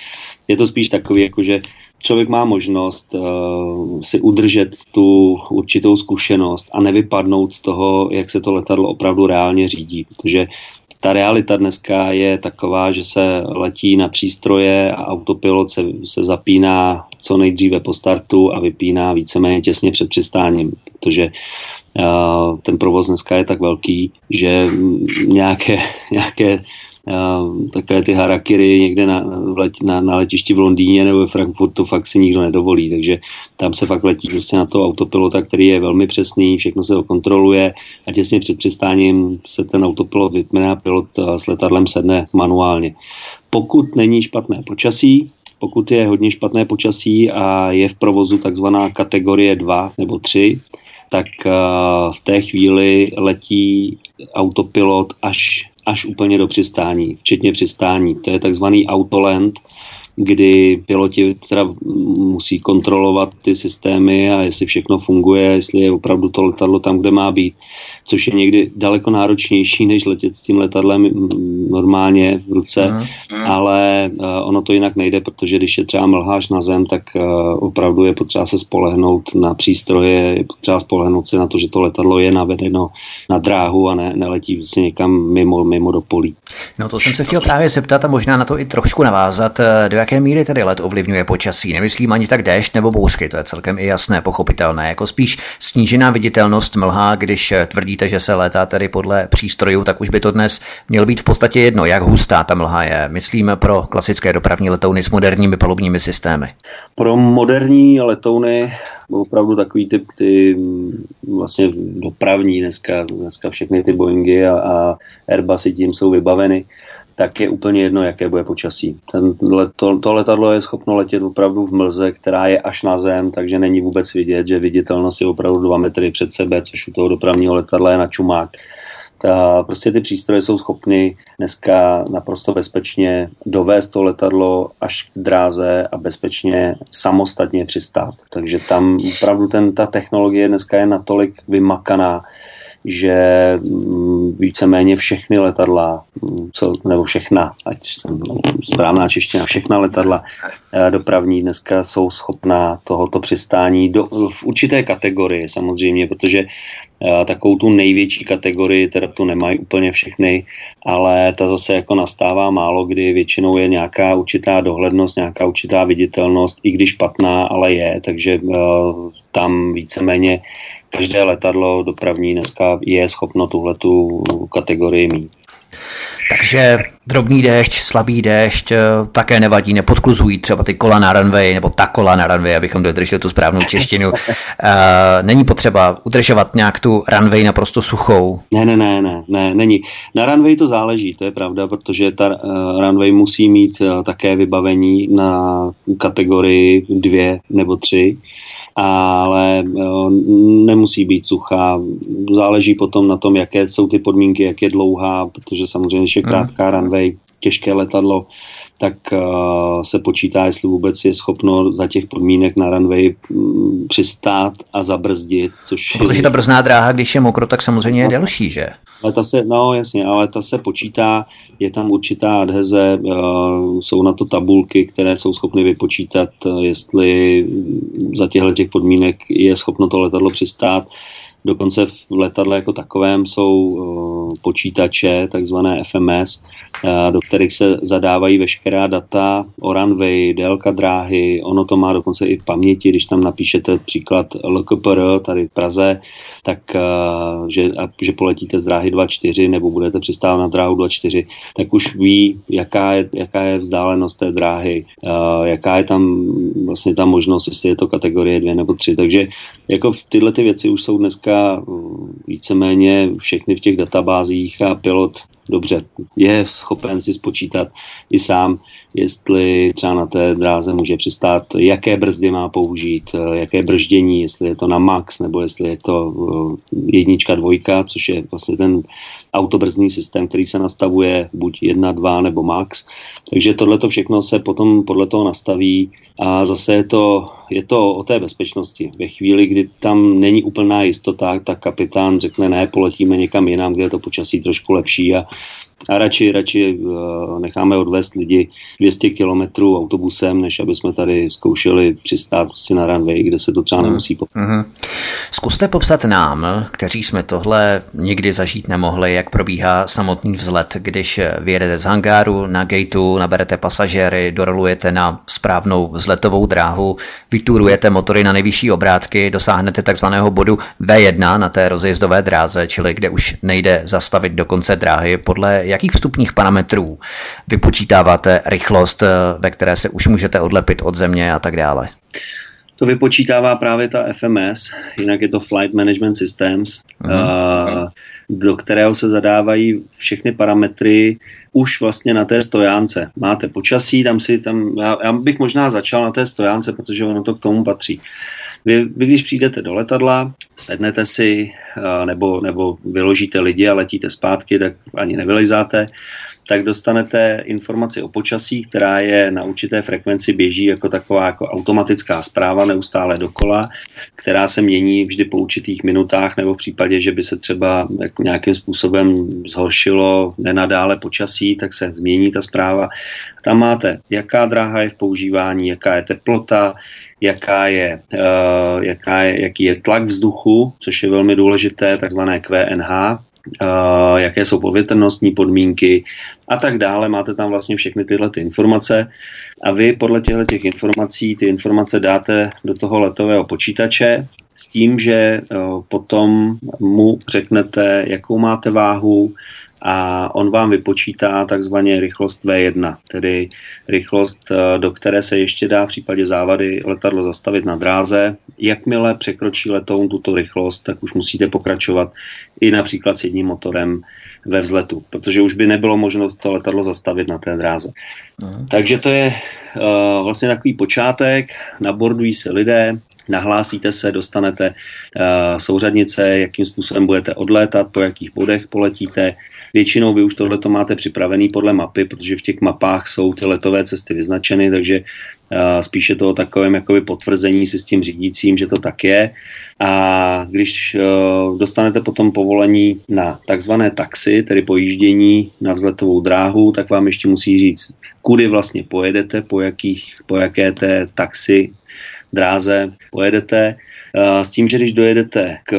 je to spíš takový, jako že člověk má možnost uh, si udržet tu určitou zkušenost a nevypadnout z toho, jak se to letadlo opravdu reálně řídí, protože ta realita dneska je taková, že se letí na přístroje a autopilot se, se zapíná co nejdříve po startu a vypíná víceméně těsně před přistáním, protože uh, ten provoz dneska je tak velký, že nějaké, nějaké takové ty harakiry někde na, na, na letišti v Londýně nebo ve Frankfurtu fakt si nikdo nedovolí, takže tam se fakt letí prostě na to autopilota, který je velmi přesný, všechno se ho kontroluje a těsně před přistáním se ten autopilot vypne a pilot s letadlem sedne manuálně. Pokud není špatné počasí, pokud je hodně špatné počasí a je v provozu takzvaná kategorie 2 nebo 3, tak v té chvíli letí autopilot až až úplně do přistání, včetně přistání. To je takzvaný autoland, kdy piloti teda musí kontrolovat ty systémy a jestli všechno funguje, jestli je opravdu to letadlo tam, kde má být což je někdy daleko náročnější, než letět s tím letadlem normálně v ruce, mm. ale uh, ono to jinak nejde, protože když je třeba mlháš na zem, tak uh, opravdu je potřeba se spolehnout na přístroje, je potřeba spolehnout se na to, že to letadlo je navedeno na dráhu a ne, neletí vlastně někam mimo, mimo do polí. No to jsem se chtěl právě zeptat a možná na to i trošku navázat, eh, do jaké míry tedy let ovlivňuje počasí. Nemyslím ani tak déšť nebo bouřky, to je celkem i jasné, pochopitelné, jako spíš snížená viditelnost mlha, když tvrdí tvrdíte, že se létá tedy podle přístrojů, tak už by to dnes mělo být v podstatě jedno, jak hustá ta mlha je. Myslím pro klasické dopravní letouny s moderními palubními systémy. Pro moderní letouny opravdu takový typ ty vlastně dopravní dneska, dneska všechny ty Boeingy a, a Airbusy tím jsou vybaveny tak je úplně jedno, jaké bude počasí. Ten, to, to letadlo je schopno letět opravdu v mlze, která je až na zem, takže není vůbec vidět, že viditelnost je opravdu dva metry před sebe, což u toho dopravního letadla je na čumák. Ta, prostě ty přístroje jsou schopny dneska naprosto bezpečně dovést to letadlo až k dráze a bezpečně samostatně přistát. Takže tam opravdu ten, ta technologie dneska je natolik vymakaná, že mm, víceméně všechny letadla, mm, co, nebo všechna, ať jsem správná čeština, všechna letadla eh, dopravní dneska jsou schopná tohoto přistání do, v určité kategorii samozřejmě, protože eh, takovou tu největší kategorii, teda tu nemají úplně všechny, ale ta zase jako nastává málo, kdy. Většinou je nějaká určitá dohlednost, nějaká určitá viditelnost, i když špatná, ale je, takže uh, tam víceméně každé letadlo dopravní dneska je schopno tuhletu kategorii mít. Takže drobný déšť, slabý déšť, eh, také nevadí, nepodkluzují třeba ty kola na runway, nebo ta kola na runway, abychom dodrželi tu správnou češtinu. Eh, není potřeba udržovat nějak tu runway naprosto suchou? Ne, ne, ne, ne, ne, není. Na runway to záleží, to je pravda, protože ta uh, runway musí mít také vybavení na kategorii dvě nebo tři ale nemusí být suchá. Záleží potom na tom, jaké jsou ty podmínky, jak je dlouhá, protože samozřejmě, je hmm. krátká runway, těžké letadlo, tak uh, se počítá, jestli vůbec je schopno za těch podmínek na runway um, přistát a zabrzdit. Což Protože je... ta brzná dráha, když je mokro, tak samozřejmě je delší, že? Ale ta se, no jasně, ale ta se počítá, je tam určitá adheze, uh, jsou na to tabulky, které jsou schopny vypočítat, uh, jestli za těchto těch podmínek je schopno to letadlo přistát. Dokonce v letadle jako takovém jsou uh, počítače, takzvané FMS, do kterých se zadávají veškerá data o runway, délka dráhy, ono to má dokonce i v paměti, když tam napíšete příklad LKPR tady v Praze, tak uh, že, že poletíte z dráhy 2.4 nebo budete přistávat na dráhu 2.4, tak už ví, jaká je, jaká je vzdálenost té dráhy, uh, jaká je tam vlastně ta možnost, jestli je to kategorie 2 nebo 3. Takže jako tyhle ty věci už jsou dneska uh, víceméně všechny v těch databázích a pilot dobře, je schopen si spočítat i sám, jestli třeba na té dráze může přistát, jaké brzdy má použít, eh, jaké brždění, jestli je to na max, nebo jestli je to eh, jednička, dvojka, což je vlastně ten autobrzdný systém, který se nastavuje buď 1, 2 nebo max. Takže tohle to všechno se potom podle toho nastaví a zase je to, je to o té bezpečnosti. Ve chvíli, kdy tam není úplná jistota, tak kapitán řekne ne, poletíme někam jinam, kde je to počasí trošku lepší a a radši, radši uh, necháme odvést lidi 200 kilometrů autobusem, než aby jsme tady zkoušeli přistát si na runway, kde se to třeba nemusí popsat. Mm-hmm. Zkuste popsat nám, kteří jsme tohle nikdy zažít nemohli, jak probíhá samotný vzlet, když vyjedete z hangáru na gateu, naberete pasažéry, dorolujete na správnou vzletovou dráhu, vyturujete motory na nejvyšší obrátky, dosáhnete takzvaného bodu V1 na té rozjezdové dráze, čili kde už nejde zastavit do konce dráhy podle jakých vstupních parametrů vypočítáváte rychlost, eh, ve které se už můžete odlepit od země a tak dále? To vypočítává právě ta FMS, jinak je to Flight Management Systems, uh-huh. do kterého se zadávají všechny parametry už vlastně na té stojánce. Máte počasí, tam si tam, já, já bych možná začal na té stojánce, protože ono to k tomu patří. Vy, vy když přijdete do letadla, sednete si nebo, nebo vyložíte lidi a letíte zpátky, tak ani nevylizáte, tak dostanete informaci o počasí, která je na určité frekvenci běží jako taková jako automatická zpráva neustále dokola, která se mění vždy po určitých minutách nebo v případě, že by se třeba jako nějakým způsobem zhoršilo nenadále počasí, tak se změní ta zpráva. Tam máte, jaká dráha je v používání, jaká je teplota, jaká je, uh, jaká je, jaký je tlak vzduchu, což je velmi důležité, takzvané QNH, uh, jaké jsou povětrnostní podmínky a tak dále. Máte tam vlastně všechny tyhle ty informace a vy podle těchto těch informací ty informace dáte do toho letového počítače s tím, že uh, potom mu řeknete, jakou máte váhu, a on vám vypočítá takzvaně rychlost V1, tedy rychlost, eh, do které se ještě dá v případě závady letadlo zastavit na dráze. Jakmile překročí letoun tuto rychlost, tak už musíte pokračovat i například s jedním motorem ve vzletu, protože už by nebylo možno to letadlo zastavit na té dráze. Aha. Takže to je uh, vlastně takový počátek, nabordují se lidé, nahlásíte se, dostanete uh, souřadnice, jakým způsobem budete odlétat, po jakých bodech poletíte, Většinou vy už tohle to máte připravený podle mapy, protože v těch mapách jsou ty letové cesty vyznačeny, takže uh, spíše to o takovém jakoby potvrzení si s tím řídícím, že to tak je. A když uh, dostanete potom povolení na takzvané taxi, tedy pojíždění na vzletovou dráhu, tak vám ještě musí říct, kudy vlastně pojedete, po, jakých, po jaké té taxi dráze pojedete. S tím, že když dojedete k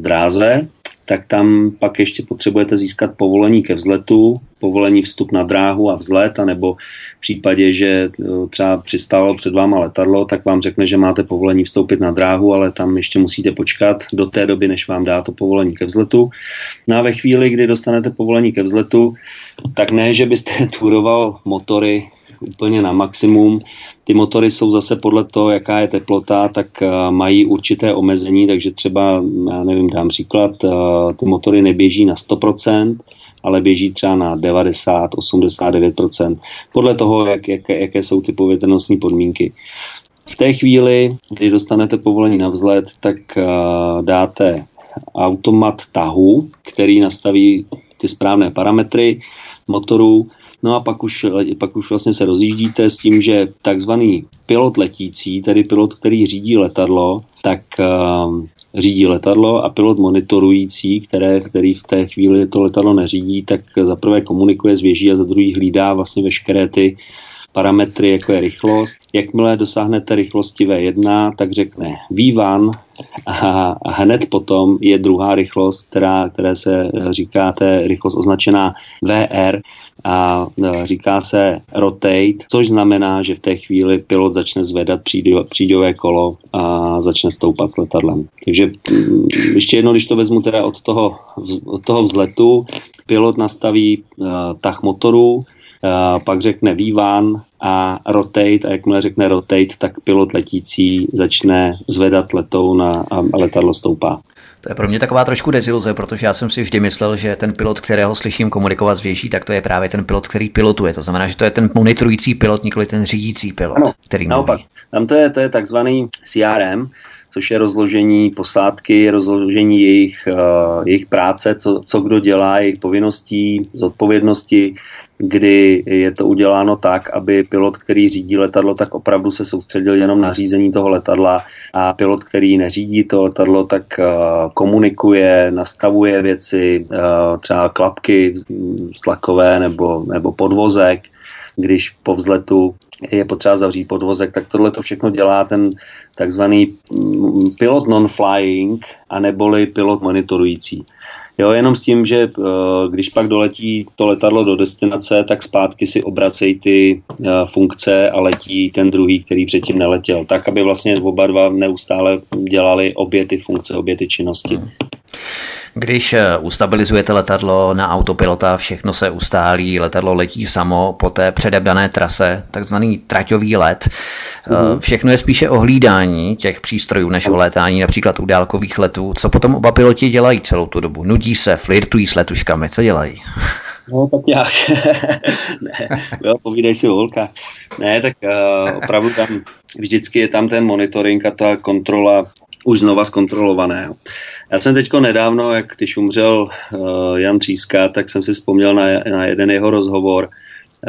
dráze, tak tam pak ještě potřebujete získat povolení ke vzletu, povolení vstup na dráhu a vzlet, anebo v případě, že e, třeba přistálo před váma letadlo, tak vám řekne, že máte povolení vstoupit na dráhu, ale tam ještě musíte počkat do té doby, než vám dá to povolení ke vzletu. No a ve chvíli, kdy dostanete povolení ke vzletu, tak ne, že byste turoval motory úplně na maximum, ty motory jsou zase podle toho, jaká je teplota, tak uh, mají určité omezení, takže třeba, já nevím, dám příklad, uh, ty motory neběží na 100%, ale běží třeba na 90, 89%, podle toho, jak, jak, jaké jsou ty povětrnostní podmínky. V té chvíli, kdy dostanete povolení na vzlet, tak uh, dáte automat tahu, který nastaví ty správné parametry motoru No a pak už, pak už vlastně se rozjíždíte s tím, že takzvaný pilot letící, tedy pilot, který řídí letadlo, tak uh, řídí letadlo a pilot monitorující, které, který v té chvíli to letadlo neřídí, tak za prvé komunikuje s věží a za druhý hlídá vlastně veškeré ty parametry, jako je rychlost. Jakmile dosáhnete rychlosti V1, tak řekne vývan a hned potom je druhá rychlost, která, které se říká, té rychlost označená VR a e, říká se rotate, což znamená, že v té chvíli pilot začne zvedat příďové kolo a začne stoupat s letadlem. Takže mm, ještě jedno, když to vezmu teda od toho, od toho vzletu, pilot nastaví uh, tah motoru, pak řekne vývan a rotate a jakmile řekne rotate, tak pilot letící začne zvedat letoun a, a letadlo stoupá. To je pro mě taková trošku deziluze, protože já jsem si vždy myslel, že ten pilot, kterého slyším komunikovat s věží, tak to je právě ten pilot, který pilotuje. To znamená, že to je ten monitorující pilot, nikoli ten řídící pilot, ano, který naopak. Mluví. Tam to je, to je takzvaný CRM, což je rozložení posádky, rozložení jejich, uh, jejich práce, co, co kdo dělá, jejich povinností, zodpovědnosti, kdy je to uděláno tak, aby pilot, který řídí letadlo, tak opravdu se soustředil jenom na řízení toho letadla a pilot, který neřídí to letadlo, tak uh, komunikuje, nastavuje věci, uh, třeba klapky stlakové nebo, nebo podvozek, když po vzletu je potřeba zavřít podvozek, tak tohle to všechno dělá ten takzvaný mm, pilot non-flying a neboli pilot monitorující. Jo, jenom s tím, že eh, když pak doletí to letadlo do destinace, tak zpátky si obracejí ty eh, funkce a letí ten druhý, který předtím neletěl. Tak, aby vlastně oba dva neustále dělali obě ty funkce, obě ty činnosti. Hmm. Když eh, ustabilizujete letadlo na autopilota, všechno se ustálí, letadlo letí samo po té předem dané trase, takzvaný traťový let. Mm-hmm. Všechno je spíše o hlídání těch přístrojů než o létání, například u dálkových letů. Co potom oba piloti dělají celou tu dobu? Nudí se, flirtují s letuškami, co dělají? No, tak nějak. ne, jo, povídej si o holka. Ne, tak uh, opravdu tam vždycky je tam ten monitoring a ta kontrola už znova zkontrolovaného. Já jsem teďko nedávno, jak když umřel uh, Jan Tříska, tak jsem si vzpomněl na, na jeden jeho rozhovor,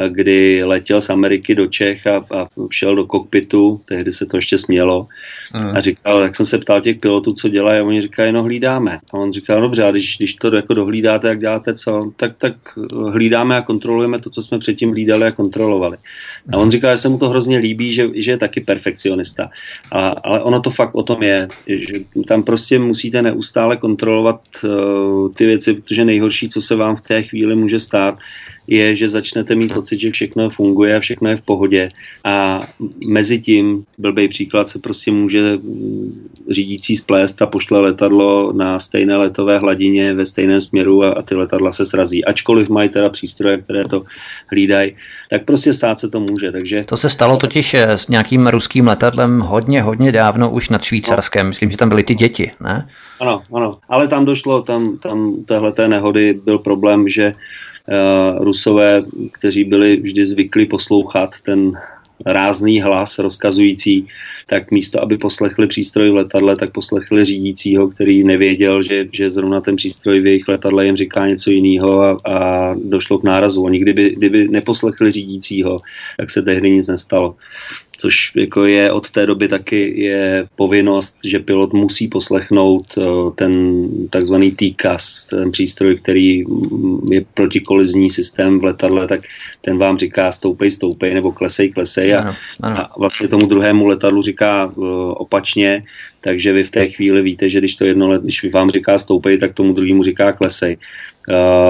kdy letěl z Ameriky do Čech a, a šel do kokpitu, tehdy se to ještě smělo, uh. a říkal, jak jsem se ptal těch pilotů, co dělají, a oni říkají, no hlídáme. A on říkal, dobře, a když, když to jako dohlídáte, jak děláte co, tak, tak hlídáme a kontrolujeme to, co jsme předtím hlídali a kontrolovali. A on říká, že se mu to hrozně líbí, že, že je taky perfekcionista. A, ale ono to fakt o tom je, že tam prostě musíte neustále kontrolovat uh, ty věci, protože nejhorší, co se vám v té chvíli může stát, je, že začnete mít pocit, že všechno funguje a všechno je v pohodě. A mezi tím, blbý příklad, se prostě může řídící splést a pošle letadlo na stejné letové hladině ve stejném směru a, a ty letadla se srazí. Ačkoliv mají teda přístroje, které to hlídají, tak prostě stát se to může. Takže... To se stalo totiž eh, s nějakým ruským letadlem hodně, hodně dávno už nad Švýcarskem. No. Myslím, že tam byly ty děti, ne? Ano, ano. Ale tam došlo, tam, tam téhleté nehody byl problém, že Rusové, kteří byli vždy zvyklí poslouchat ten rázný hlas rozkazující, tak místo, aby poslechli přístroj v letadle, tak poslechli řídícího, který nevěděl, že, že zrovna ten přístroj v jejich letadle jim říká něco jiného a, a došlo k nárazu. Oni kdyby, kdyby neposlechli řídícího, tak se tehdy nic nestalo což jako je od té doby taky je povinnost, že pilot musí poslechnout eh, ten takzvaný TCAS, ten přístroj, který je protikolizní systém v letadle, tak ten vám říká stoupej, stoupej, nebo klesej, klesej a, ano, ano. a vlastně tomu druhému letadlu říká uh, opačně, takže vy v té chvíli víte, že když to jedno let, když vám říká stoupej, tak tomu druhému říká klesej.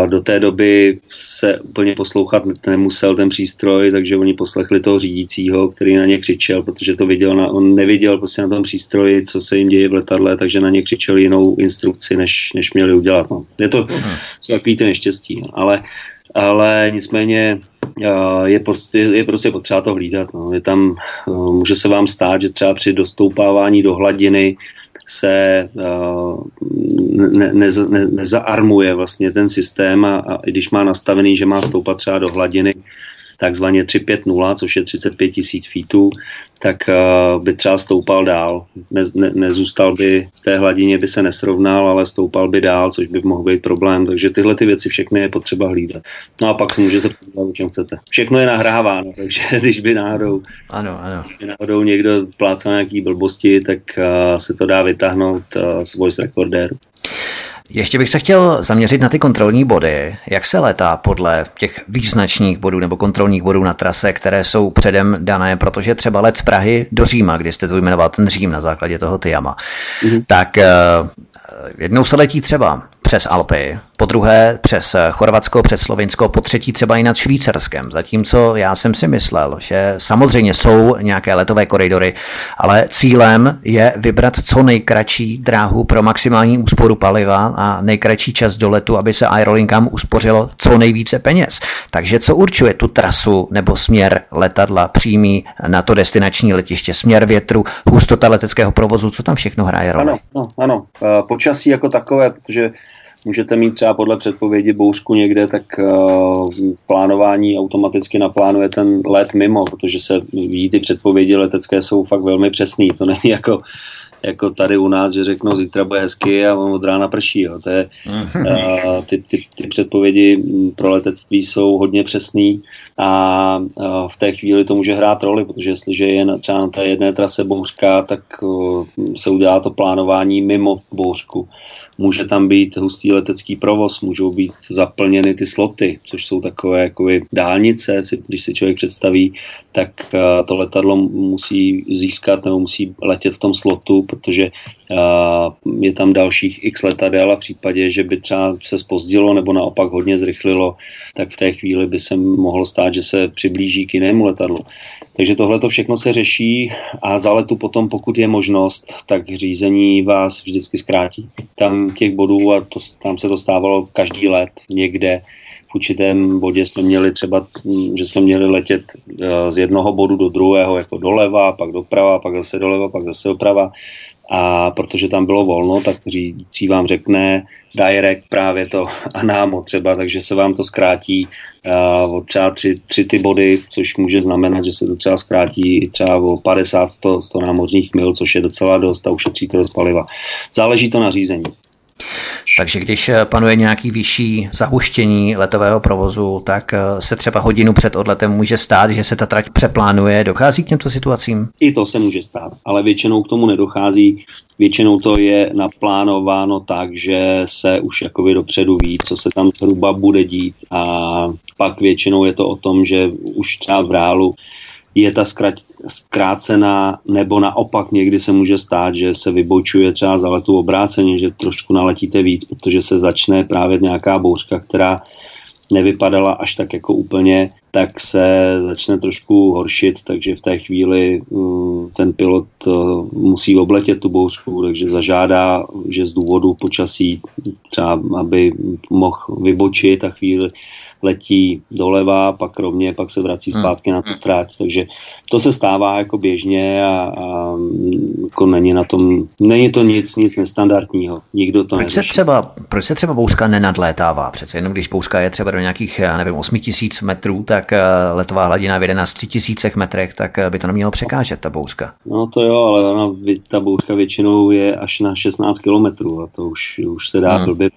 Do té doby se úplně poslouchat nemusel ten přístroj, takže oni poslechli toho řídícího, který na ně křičel, protože to viděl, na, on neviděl prostě na tom přístroji, co se jim děje v letadle, takže na ně křičel jinou instrukci, než, než měli udělat. No. Je to uh-huh. takový to neštěstí, ale, ale nicméně je prostě, je prostě potřeba to hlídat. No. Je tam, může se vám stát, že třeba při dostoupávání do hladiny se uh, ne, ne, ne, nezaarmuje vlastně ten systém a, a i když má nastavený, že má stoupat třeba do hladiny takzvaně 350, což je 35 tisíc feetů, tak uh, by třeba stoupal dál. Ne, ne, nezůstal by v té hladině, by se nesrovnal, ale stoupal by dál, což by mohl být problém. Takže tyhle ty věci všechny je potřeba hlídat. No a pak si můžete podívat, o čem chcete. Všechno je nahráváno, takže když by náhodou, ano, ano. Když by náhodou někdo plácal nějaký blbosti, tak uh, se to dá vytáhnout uh, z voice recorderu. Ještě bych se chtěl zaměřit na ty kontrolní body. Jak se letá podle těch význačných bodů nebo kontrolních bodů na trase, které jsou předem dané, protože třeba let z Prahy do Říma, kdy jste tu jmenoval ten Řím na základě toho Tyama, mm-hmm. tak uh, jednou se letí třeba přes Alpy, po druhé přes Chorvatsko, přes Slovinsko, po třetí třeba i nad Švýcarskem. Zatímco já jsem si myslel, že samozřejmě jsou nějaké letové koridory, ale cílem je vybrat co nejkratší dráhu pro maximální úsporu paliva a nejkratší čas do letu, aby se aerolinkám uspořilo co nejvíce peněz. Takže co určuje tu trasu nebo směr letadla přímý na to destinační letiště, směr větru, hustota leteckého provozu, co tam všechno hraje roli? Ano, no, ano. počasí jako takové, protože můžete mít třeba podle předpovědi bouřku někde, tak uh, plánování automaticky naplánuje ten let mimo, protože se ví, ty předpovědi letecké jsou fakt velmi přesný. To není jako jako tady u nás, že řeknou zítra bude hezky a od rána prší. Jo. To je, uh, ty, ty, ty předpovědi pro letectví jsou hodně přesný a uh, v té chvíli to může hrát roli, protože jestliže je na, třeba na té jedné trase bouřka, tak uh, se udělá to plánování mimo bouřku. Může tam být hustý letecký provoz, můžou být zaplněny ty sloty, což jsou takové jakoby dálnice, když si člověk představí, tak eh, to letadlo musí získat nebo musí letět v tom slotu, protože eh, je tam dalších x letadel a v případě, že by třeba se spozdilo nebo naopak hodně zrychlilo, tak v té chvíli by se mohlo stát, že se přiblíží k jinému letadlu. Takže tohle to všechno se řeší a za letu potom, pokud je možnost, tak řízení vás vždycky zkrátí. Tam těch bodů, a to, tam se dostávalo každý let někde, v určitém bodě jsme měli třeba, že jsme měli letět eh, z jednoho bodu do druhého, jako doleva, pak doprava, pak zase doleva, pak zase doprava a protože tam bylo volno, tak řídící vám řekne direct právě to a námo třeba, takže se vám to zkrátí uh, o třeba tři, tři ty body, což může znamenat, že se to třeba zkrátí třeba o 50, 100, 100 námořních mil, což je docela dost a ušetří to z paliva. Záleží to na řízení. Takže když eh, panuje nějaký vyšší zahuštění letového provozu, tak eh, se třeba hodinu před odletem může stát, že se ta trať přeplánuje. Dochází k těmto situacím? I to se může stát, ale většinou k tomu nedochází. Většinou to je naplánováno tak, že se už jakoby dopředu ví, co se tam zhruba bude dít a pak většinou je to o tom, že už třeba v reálu je ta zkrácená, nebo naopak někdy se může stát, že se vybočuje třeba za letu obráceně, že trošku naletíte víc, protože se začne právě nějaká bouřka, která nevypadala až tak jako úplně, tak se začne trošku horšit, takže v té chvíli uh, ten pilot uh, musí obletět tu bouřku, takže zažádá, že z důvodu počasí třeba, aby mohl vybočit a chvíli letí doleva, pak rovně, pak se vrací hmm. zpátky na tu trať, takže to se stává jako běžně a, a jako není na tom, není to nic, nic nestandardního. Nikdo to proč se, třeba, proč se třeba bouřka nenadlétává? Přece jenom když bouřka je třeba do nějakých, já nevím, 8000 metrů, tak eh, letová hladina v 11 3000 metrech, tak eh, by to nemělo překážet, ta bouřka. No to jo, ale ona, ta bouřka většinou je až na 16 kilometrů a to už, už se dá hmm. blbě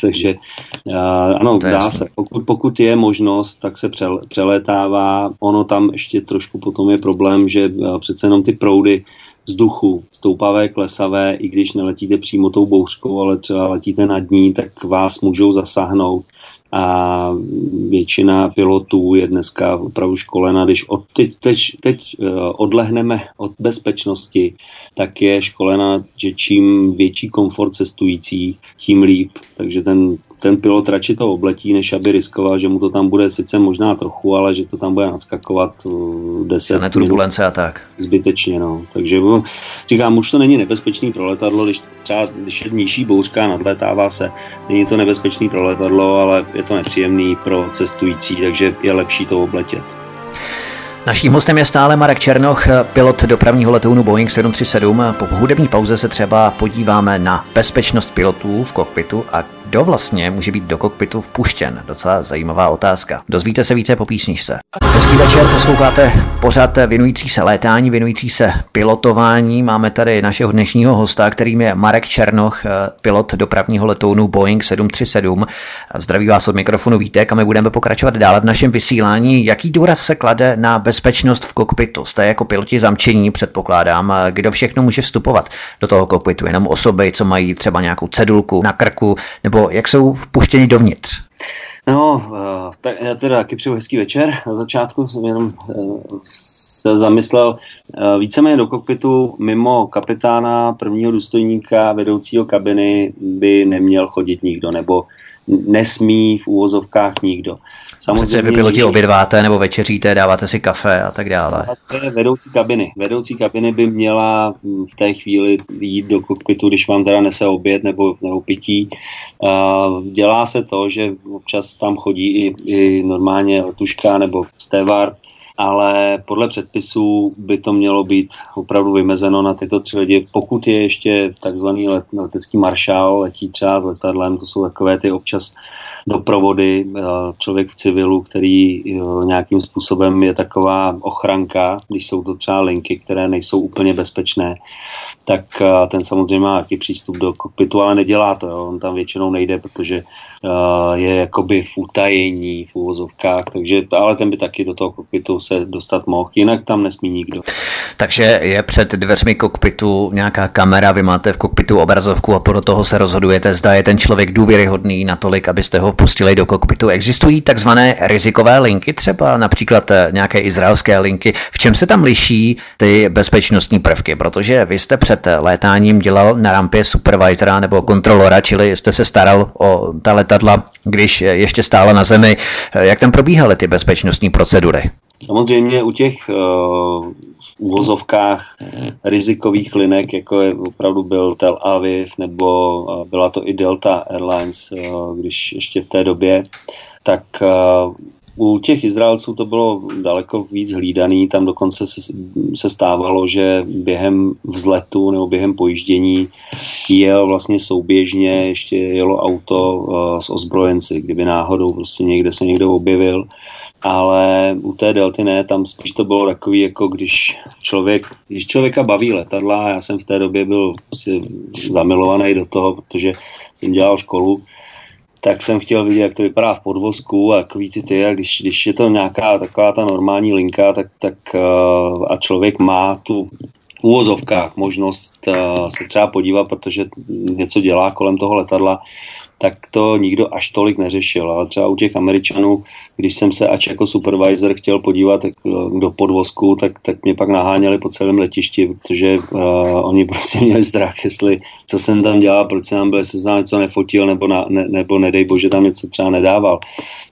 takže uh, ano, to dá jasný. se. Pokud, pokud je možnost, tak se přelétává. Ono tam ještě trošku potom je problém, že eh, přece jenom ty proudy vzduchu, stoupavé, klesavé, i když neletíte přímo tou bouřkou, ale třeba letíte nad ní, tak vás můžou zasáhnout a většina pilotů je dneska opravdu školena, když od teď, teď, teď eh, odlehneme od bezpečnosti, tak je školena, že čím větší komfort cestující, tím líp. Takže ten ten pilot radši to obletí, než aby riskoval, že mu to tam bude sice možná trochu, ale že to tam bude nadskakovat 10 uh, turbulence a tak. Zbytečně, no. Takže no, říkám, už to není nebezpečný pro letadlo, když třeba když je nižší bouřka, nadletává se, není to nebezpečný pro letadlo, ale je to nepříjemný pro cestující, takže je lepší to obletět. Naším hostem je stále Marek Černoch, pilot dopravního letounu Boeing 737. Po hudební pauze se třeba podíváme na bezpečnost pilotů v kokpitu a kdo vlastně může být do kokpitu vpuštěn? Docela zajímavá otázka. Dozvíte se více po písničce. Hezký večer, posloucháte pořád věnující se létání, věnující se pilotování. Máme tady našeho dnešního hosta, kterým je Marek Černoch, pilot dopravního letounu Boeing 737. Zdraví vás od mikrofonu Vítek a my budeme pokračovat dále v našem vysílání. Jaký důraz se klade na bezpečnost v kokpitu? Jste jako piloti zamčení, předpokládám. Kdo všechno může vstupovat do toho kokpitu? Jenom osoby, co mají třeba nějakou cedulku na krku nebo jak jsou vpuštěni dovnitř? No, uh, tak já teda taky přeju hezký večer. Na začátku jsem jenom uh, se zamyslel víceméně do kokpitu mimo kapitána, prvního důstojníka, vedoucího kabiny by neměl chodit nikdo, nebo nesmí v úvozovkách nikdo. Samozřejmě, Přece vy piloti obědváte nebo večeříte, dáváte si kafe a tak dále. To je vedoucí kabiny. Vedoucí kabiny by měla v té chvíli jít do kokpitu, když vám teda nese oběd nebo, nebo pití. Dělá se to, že občas tam chodí i, i normálně letuška nebo stevard, ale podle předpisů by to mělo být opravdu vymezeno na tyto tři lidi. Pokud je ještě takzvaný let, letecký maršál, letí třeba s letadlem, to jsou takové ty občas doprovody, eh, člověk v civilu, který eh, nějakým způsobem je taková ochranka, když jsou to třeba linky, které nejsou úplně bezpečné, tak eh, ten samozřejmě má taky přístup do kokpitu, ale nedělá to, jo. on tam většinou nejde, protože je jakoby v utajení, v úvozovkách, takže, ale ten by taky do toho kokpitu se dostat mohl, jinak tam nesmí nikdo. Takže je před dveřmi kokpitu nějaká kamera, vy máte v kokpitu obrazovku a podle toho se rozhodujete, zda je ten člověk důvěryhodný natolik, abyste ho vpustili do kokpitu. Existují takzvané rizikové linky, třeba například eh, nějaké izraelské linky. V čem se tam liší ty bezpečnostní prvky? Protože vy jste před létáním dělal na rampě supervisora nebo kontrolora, čili jste se staral o ta letadla, když ještě stála na zemi. Jak tam probíhaly ty bezpečnostní procedury? Samozřejmě u těch uh, úvozovkách rizikových linek, jako je opravdu byl Tel Aviv, nebo uh, byla to i Delta Airlines, uh, když ještě v té době, tak uh, u těch Izraelců to bylo daleko víc hlídaný, tam dokonce se, se stávalo, že během vzletu nebo během pojíždění jel vlastně souběžně, ještě jelo auto uh, s ozbrojenci, kdyby náhodou prostě někde se někdo objevil, ale u té delty ne, tam spíš to bylo takový, jako když člověk, když člověka baví letadla, já jsem v té době byl prostě zamilovaný do toho, protože jsem dělal školu, tak jsem chtěl vidět, jak to vypadá v podvozku a takový ty ty, a když, když je to nějaká taková ta normální linka, tak, tak uh, a člověk má tu úvozovkách možnost uh, se třeba podívat, protože něco dělá kolem toho letadla, tak to nikdo až tolik neřešil. Ale třeba u těch Američanů, když jsem se ač jako supervisor chtěl podívat eh, do podvozku, tak, tak mě pak naháněli po celém letišti, protože uh, oni prostě měli strach, jestli co jsem tam dělal, proč jsem tam byl, jestli jsem něco nefotil, nebo, na, ne, nebo nedej bože tam něco třeba nedával.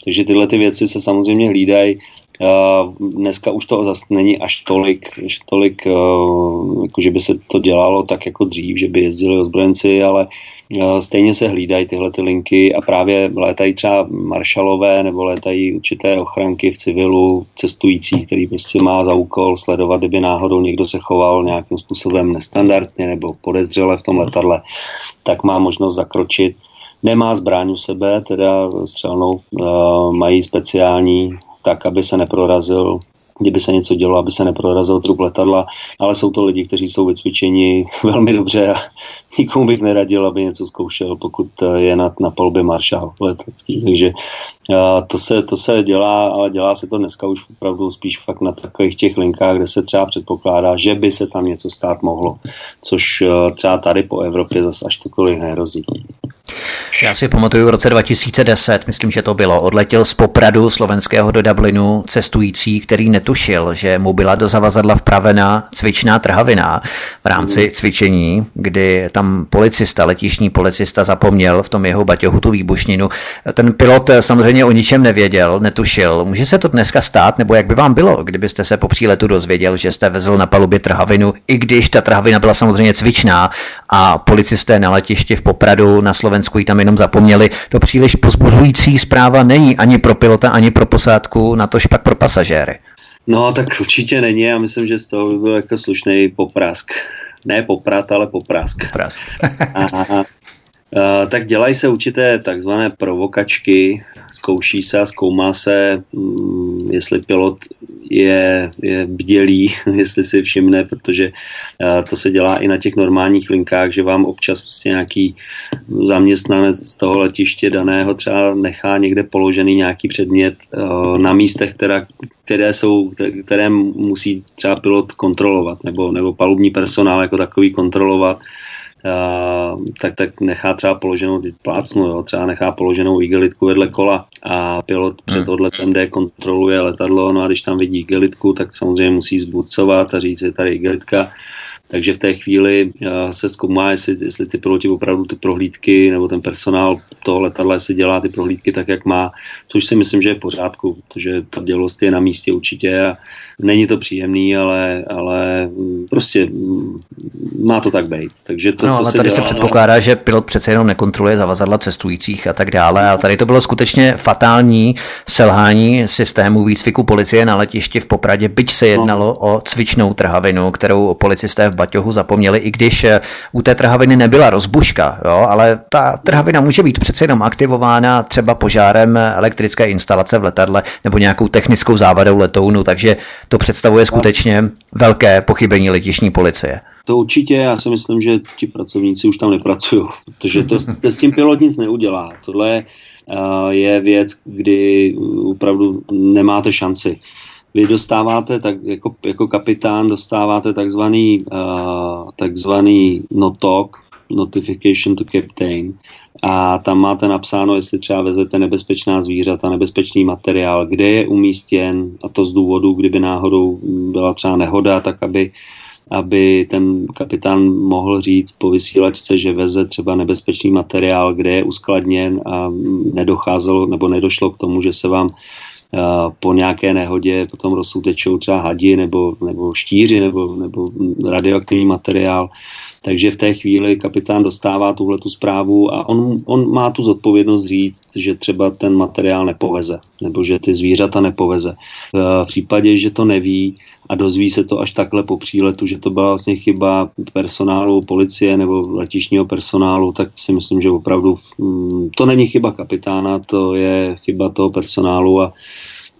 Takže tyhle ty věci se samozřejmě hlídají. Uh, dneska už to zase není až tolik, až tolik uh, jako že by se to dělalo tak jako dřív, že by jezdili ozbrojenci, ale uh, stejně se hlídají tyhle ty linky a právě létají třeba maršalové nebo létají určité ochranky v civilu cestující, který prostě má za úkol sledovat, kdyby náhodou někdo se choval nějakým způsobem nestandardně nebo podezřele v tom letadle, tak má možnost zakročit. Nemá zbraň u sebe, teda střelnou, mají speciální tak, aby se neprorazil kdyby se něco dělo, aby se neprorazil trup letadla, ale jsou to lidi, kteří jsou vycvičeni velmi dobře a nikomu bych neradil, aby něco zkoušel, pokud je na, na palubě maršál letecký. Takže a to, se, to se dělá, ale dělá se to dneska už opravdu spíš fakt na takových těch linkách, kde se třeba předpokládá, že by se tam něco stát mohlo, což třeba tady po Evropě zase až tolik nehrozí. Já si pamatuju v roce 2010, myslím, že to bylo, odletěl z Popradu slovenského do Dublinu cestující, který netušil, že mu byla do zavazadla vpravena cvičná trhavina v rámci mm. cvičení, kdy tam policista, letišní policista zapomněl v tom jeho baťohu tu výbušninu. Ten pilot samozřejmě o ničem nevěděl, netušil. Může se to dneska stát, nebo jak by vám bylo, kdybyste se po příletu dozvěděl, že jste vezl na palubě trhavinu, i když ta trhavina byla samozřejmě cvičná a policisté na letišti v Popradu na Slovensku ji tam jenom zapomněli. To příliš pozbuzující zpráva není ani pro pilota, ani pro posádku, na tož pak pro pasažéry. No, tak určitě není. Já myslím, že z toho by byl jako slušný poprask. Ne poprat, ale poprask. Poprask. a, a, tak dělají se určité takzvané provokačky, zkouší se a zkoumá se, mm, jestli pilot je, je bdělý, jestli si všimne, protože uh, to se dělá i na těch normálních linkách, že vám občas prostě nějaký zaměstnanec z toho letiště daného třeba nechá někde položený nějaký předmět uh, na místech, která, které, jsou, které musí třeba pilot kontrolovat, nebo, nebo palubní personál jako takový kontrolovat tak, tak nechá třeba položenou, plácnu, jo, třeba nechá položenou igelitku vedle kola a pilot před hmm. odletem jde, kontroluje letadlo, no a když tam vidí igelitku, tak samozřejmě musí zbucovat a říct, je tady igelitka takže v té chvíli se zkoumá, jestli, jestli ty piloti opravdu ty prohlídky nebo ten personál toho letadla, jestli dělá ty prohlídky tak, jak má, což si myslím, že je v pořádku, protože ta dělost je na místě určitě a není to příjemný, ale, ale mm, prostě mm, má to tak být. Takže to, no, ale se tady dělá, se předpokládá, že pilot přece jenom nekontroluje zavazadla cestujících a tak dále. A tady to bylo skutečně fatální selhání systému výcviku policie na letišti v Popradě, byť se jednalo no. o cvičnou trhavinu, kterou policisté v baťohu zapomněli, i když eh, u té trhaviny nebyla rozbuška, jo, ale ta trhavina může být přece jenom aktivována třeba požárem elektrické instalace v letadle nebo nějakou technickou závadou letounu, takže to představuje skutečně velké pochybení letišní policie. To určitě, já si myslím, že ti pracovníci už tam nepracují, protože to, to s tím pilot nic neudělá. Tohle uh, je věc, kdy opravdu nemáte šanci vy dostáváte, tak jako, jako kapitán dostáváte takzvaný, uh, takzvaný notok, notification to captain, a tam máte napsáno, jestli třeba vezete nebezpečná zvířata, nebezpečný materiál, kde je umístěn a to z důvodu, kdyby náhodou byla třeba nehoda, tak aby, aby ten kapitán mohl říct po vysílačce, že veze třeba nebezpečný materiál, kde je uskladněn a nedocházelo nebo nedošlo k tomu, že se vám po nějaké nehodě potom rozsutečou třeba hadi nebo, nebo štíři nebo, nebo radioaktivní materiál. Takže v té chvíli kapitán dostává tuhle tu zprávu a on, on má tu zodpovědnost říct, že třeba ten materiál nepoveze, nebo že ty zvířata nepoveze. V případě, že to neví a dozví se to až takhle po příletu, že to byla vlastně chyba personálu policie nebo letišního personálu, tak si myslím, že opravdu mm, to není chyba kapitána, to je chyba toho personálu a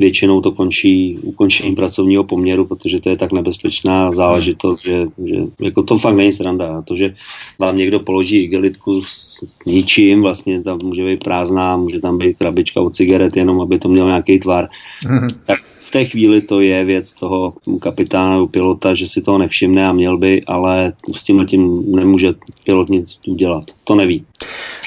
většinou to končí ukončením pracovního poměru, protože to je tak nebezpečná záležitost, že, že jako to fakt není sranda. To, že vám někdo položí igelitku s ničím, vlastně tam může být prázdná, může tam být krabička od cigaret, jenom aby to mělo nějaký tvar, mm-hmm. tak v té chvíli to je věc toho kapitána nebo pilota, že si toho nevšimne a měl by, ale s tím tím nemůže pilot nic udělat. To neví.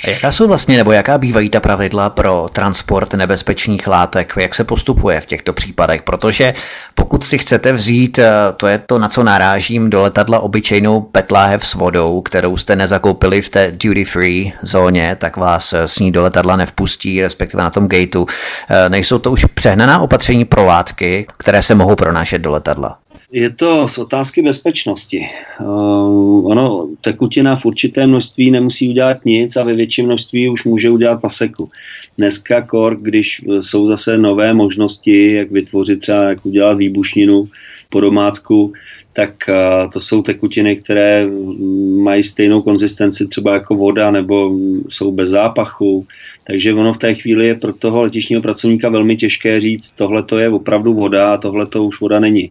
A jaká jsou vlastně, nebo jaká bývají ta pravidla pro transport nebezpečných látek? Jak se postupuje v těchto případech? Protože pokud si chcete vzít, eh, to je to, na co narážím, do letadla obyčejnou petláhev s vodou, kterou jste nezakoupili v té duty free zóně, tak vás eh, s ní do letadla nevpustí, respektive na tom gateu. Eh, nejsou to už přehnaná opatření pro látky, které se mohou pronášet do letadla? Je to z otázky bezpečnosti. Uh, ono, tekutina v určité množství nemusí udělat nic a ve větším množství už může udělat paseku. Dneska kor, když jsou zase nové možnosti, jak vytvořit třeba, jak udělat výbušninu po domácku, tak uh, to jsou tekutiny, které mají stejnou konzistenci třeba jako voda nebo jsou bez zápachu. Takže ono v té chvíli je pro toho letišního pracovníka velmi těžké říct, tohle to je opravdu voda a tohle to už voda není.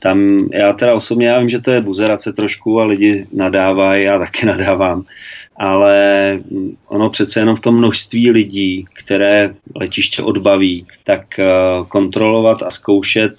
Tam já teda osobně, já vím, že to je buzerace trošku a lidi nadávají, já taky nadávám, ale ono přece jenom v tom množství lidí, které letiště odbaví, tak uh, kontrolovat a zkoušet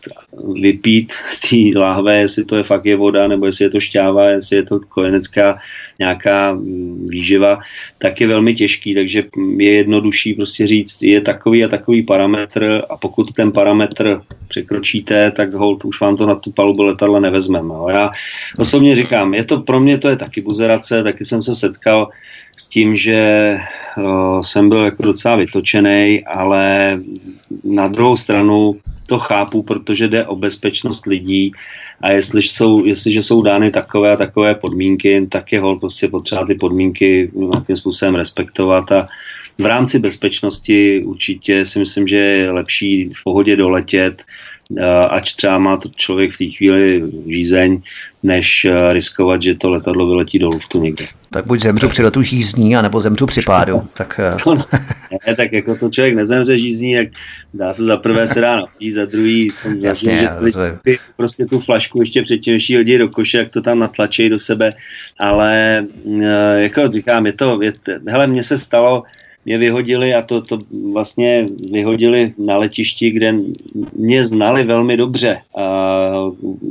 vypít z té láhve, jestli to je fakt je voda, nebo jestli je to šťáva, jestli je to kojenecká nějaká mm, výživa, tak je velmi těžký, takže je jednodušší prostě říct, je takový a takový parametr a pokud ten parametr překročíte, tak hold, už vám to na tu palubu letadla nevezmeme. Já osobně říkám, je to pro mě to je taky buzerace, taky jsem se setkal s tím, že uh, jsem byl jako docela vytočený, ale na druhou stranu to chápu, protože jde o bezpečnost lidí a jestli jsou, jestliže jsou dány takové a takové podmínky, tak je hol prostě potřeba ty podmínky nějakým způsobem respektovat a v rámci bezpečnosti určitě si myslím, že je lepší v pohodě doletět, ač třeba má to člověk v té chvíli žízeň, než riskovat, že to letadlo vyletí do luftu někde. Tak buď zemřu při letu žízní, anebo zemřu při pádu. Tak... To ne, tak jako to člověk nezemře žízní, jak dá se za prvé se dá napít, za druhý Jasně, že lidi, prostě tu flašku ještě předtím, než lidi do koše, jak to tam natlačí do sebe, ale jako říkám, je to, je, hele, mně se stalo, mě vyhodili a to, to vlastně vyhodili na letišti, kde mě znali velmi dobře a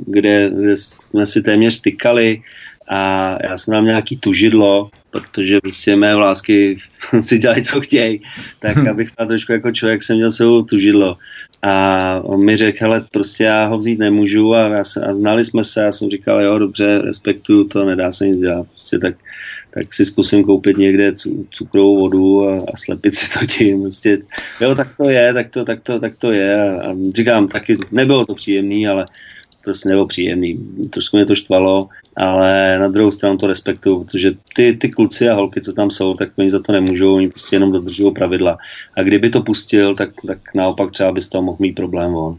kde, kde jsme si téměř tykali a já jsem tam nějaký tužidlo, protože prostě mé vlásky si dělají, co chtějí, tak hm. abych na trošku jako člověk jsem měl sebou tužidlo. A on mi řekl, hele, prostě já ho vzít nemůžu a, já se, a znali jsme se, já jsem říkal, jo, dobře, respektuju to, nedá se nic dělat, prostě tak tak si zkusím koupit někde cukrovou vodu a, a slepit si to tím. Prostě, jo, tak to je, tak to, tak to, tak to je. A, a říkám, taky nebylo to příjemný, ale prostě nebylo příjemný. Trošku mě to štvalo, ale na druhou stranu to respektuju, protože ty, ty kluci a holky, co tam jsou, tak oni za to nemůžou, oni prostě jenom dodržují pravidla. A kdyby to pustil, tak, tak naopak třeba by z toho mohl mít problém on.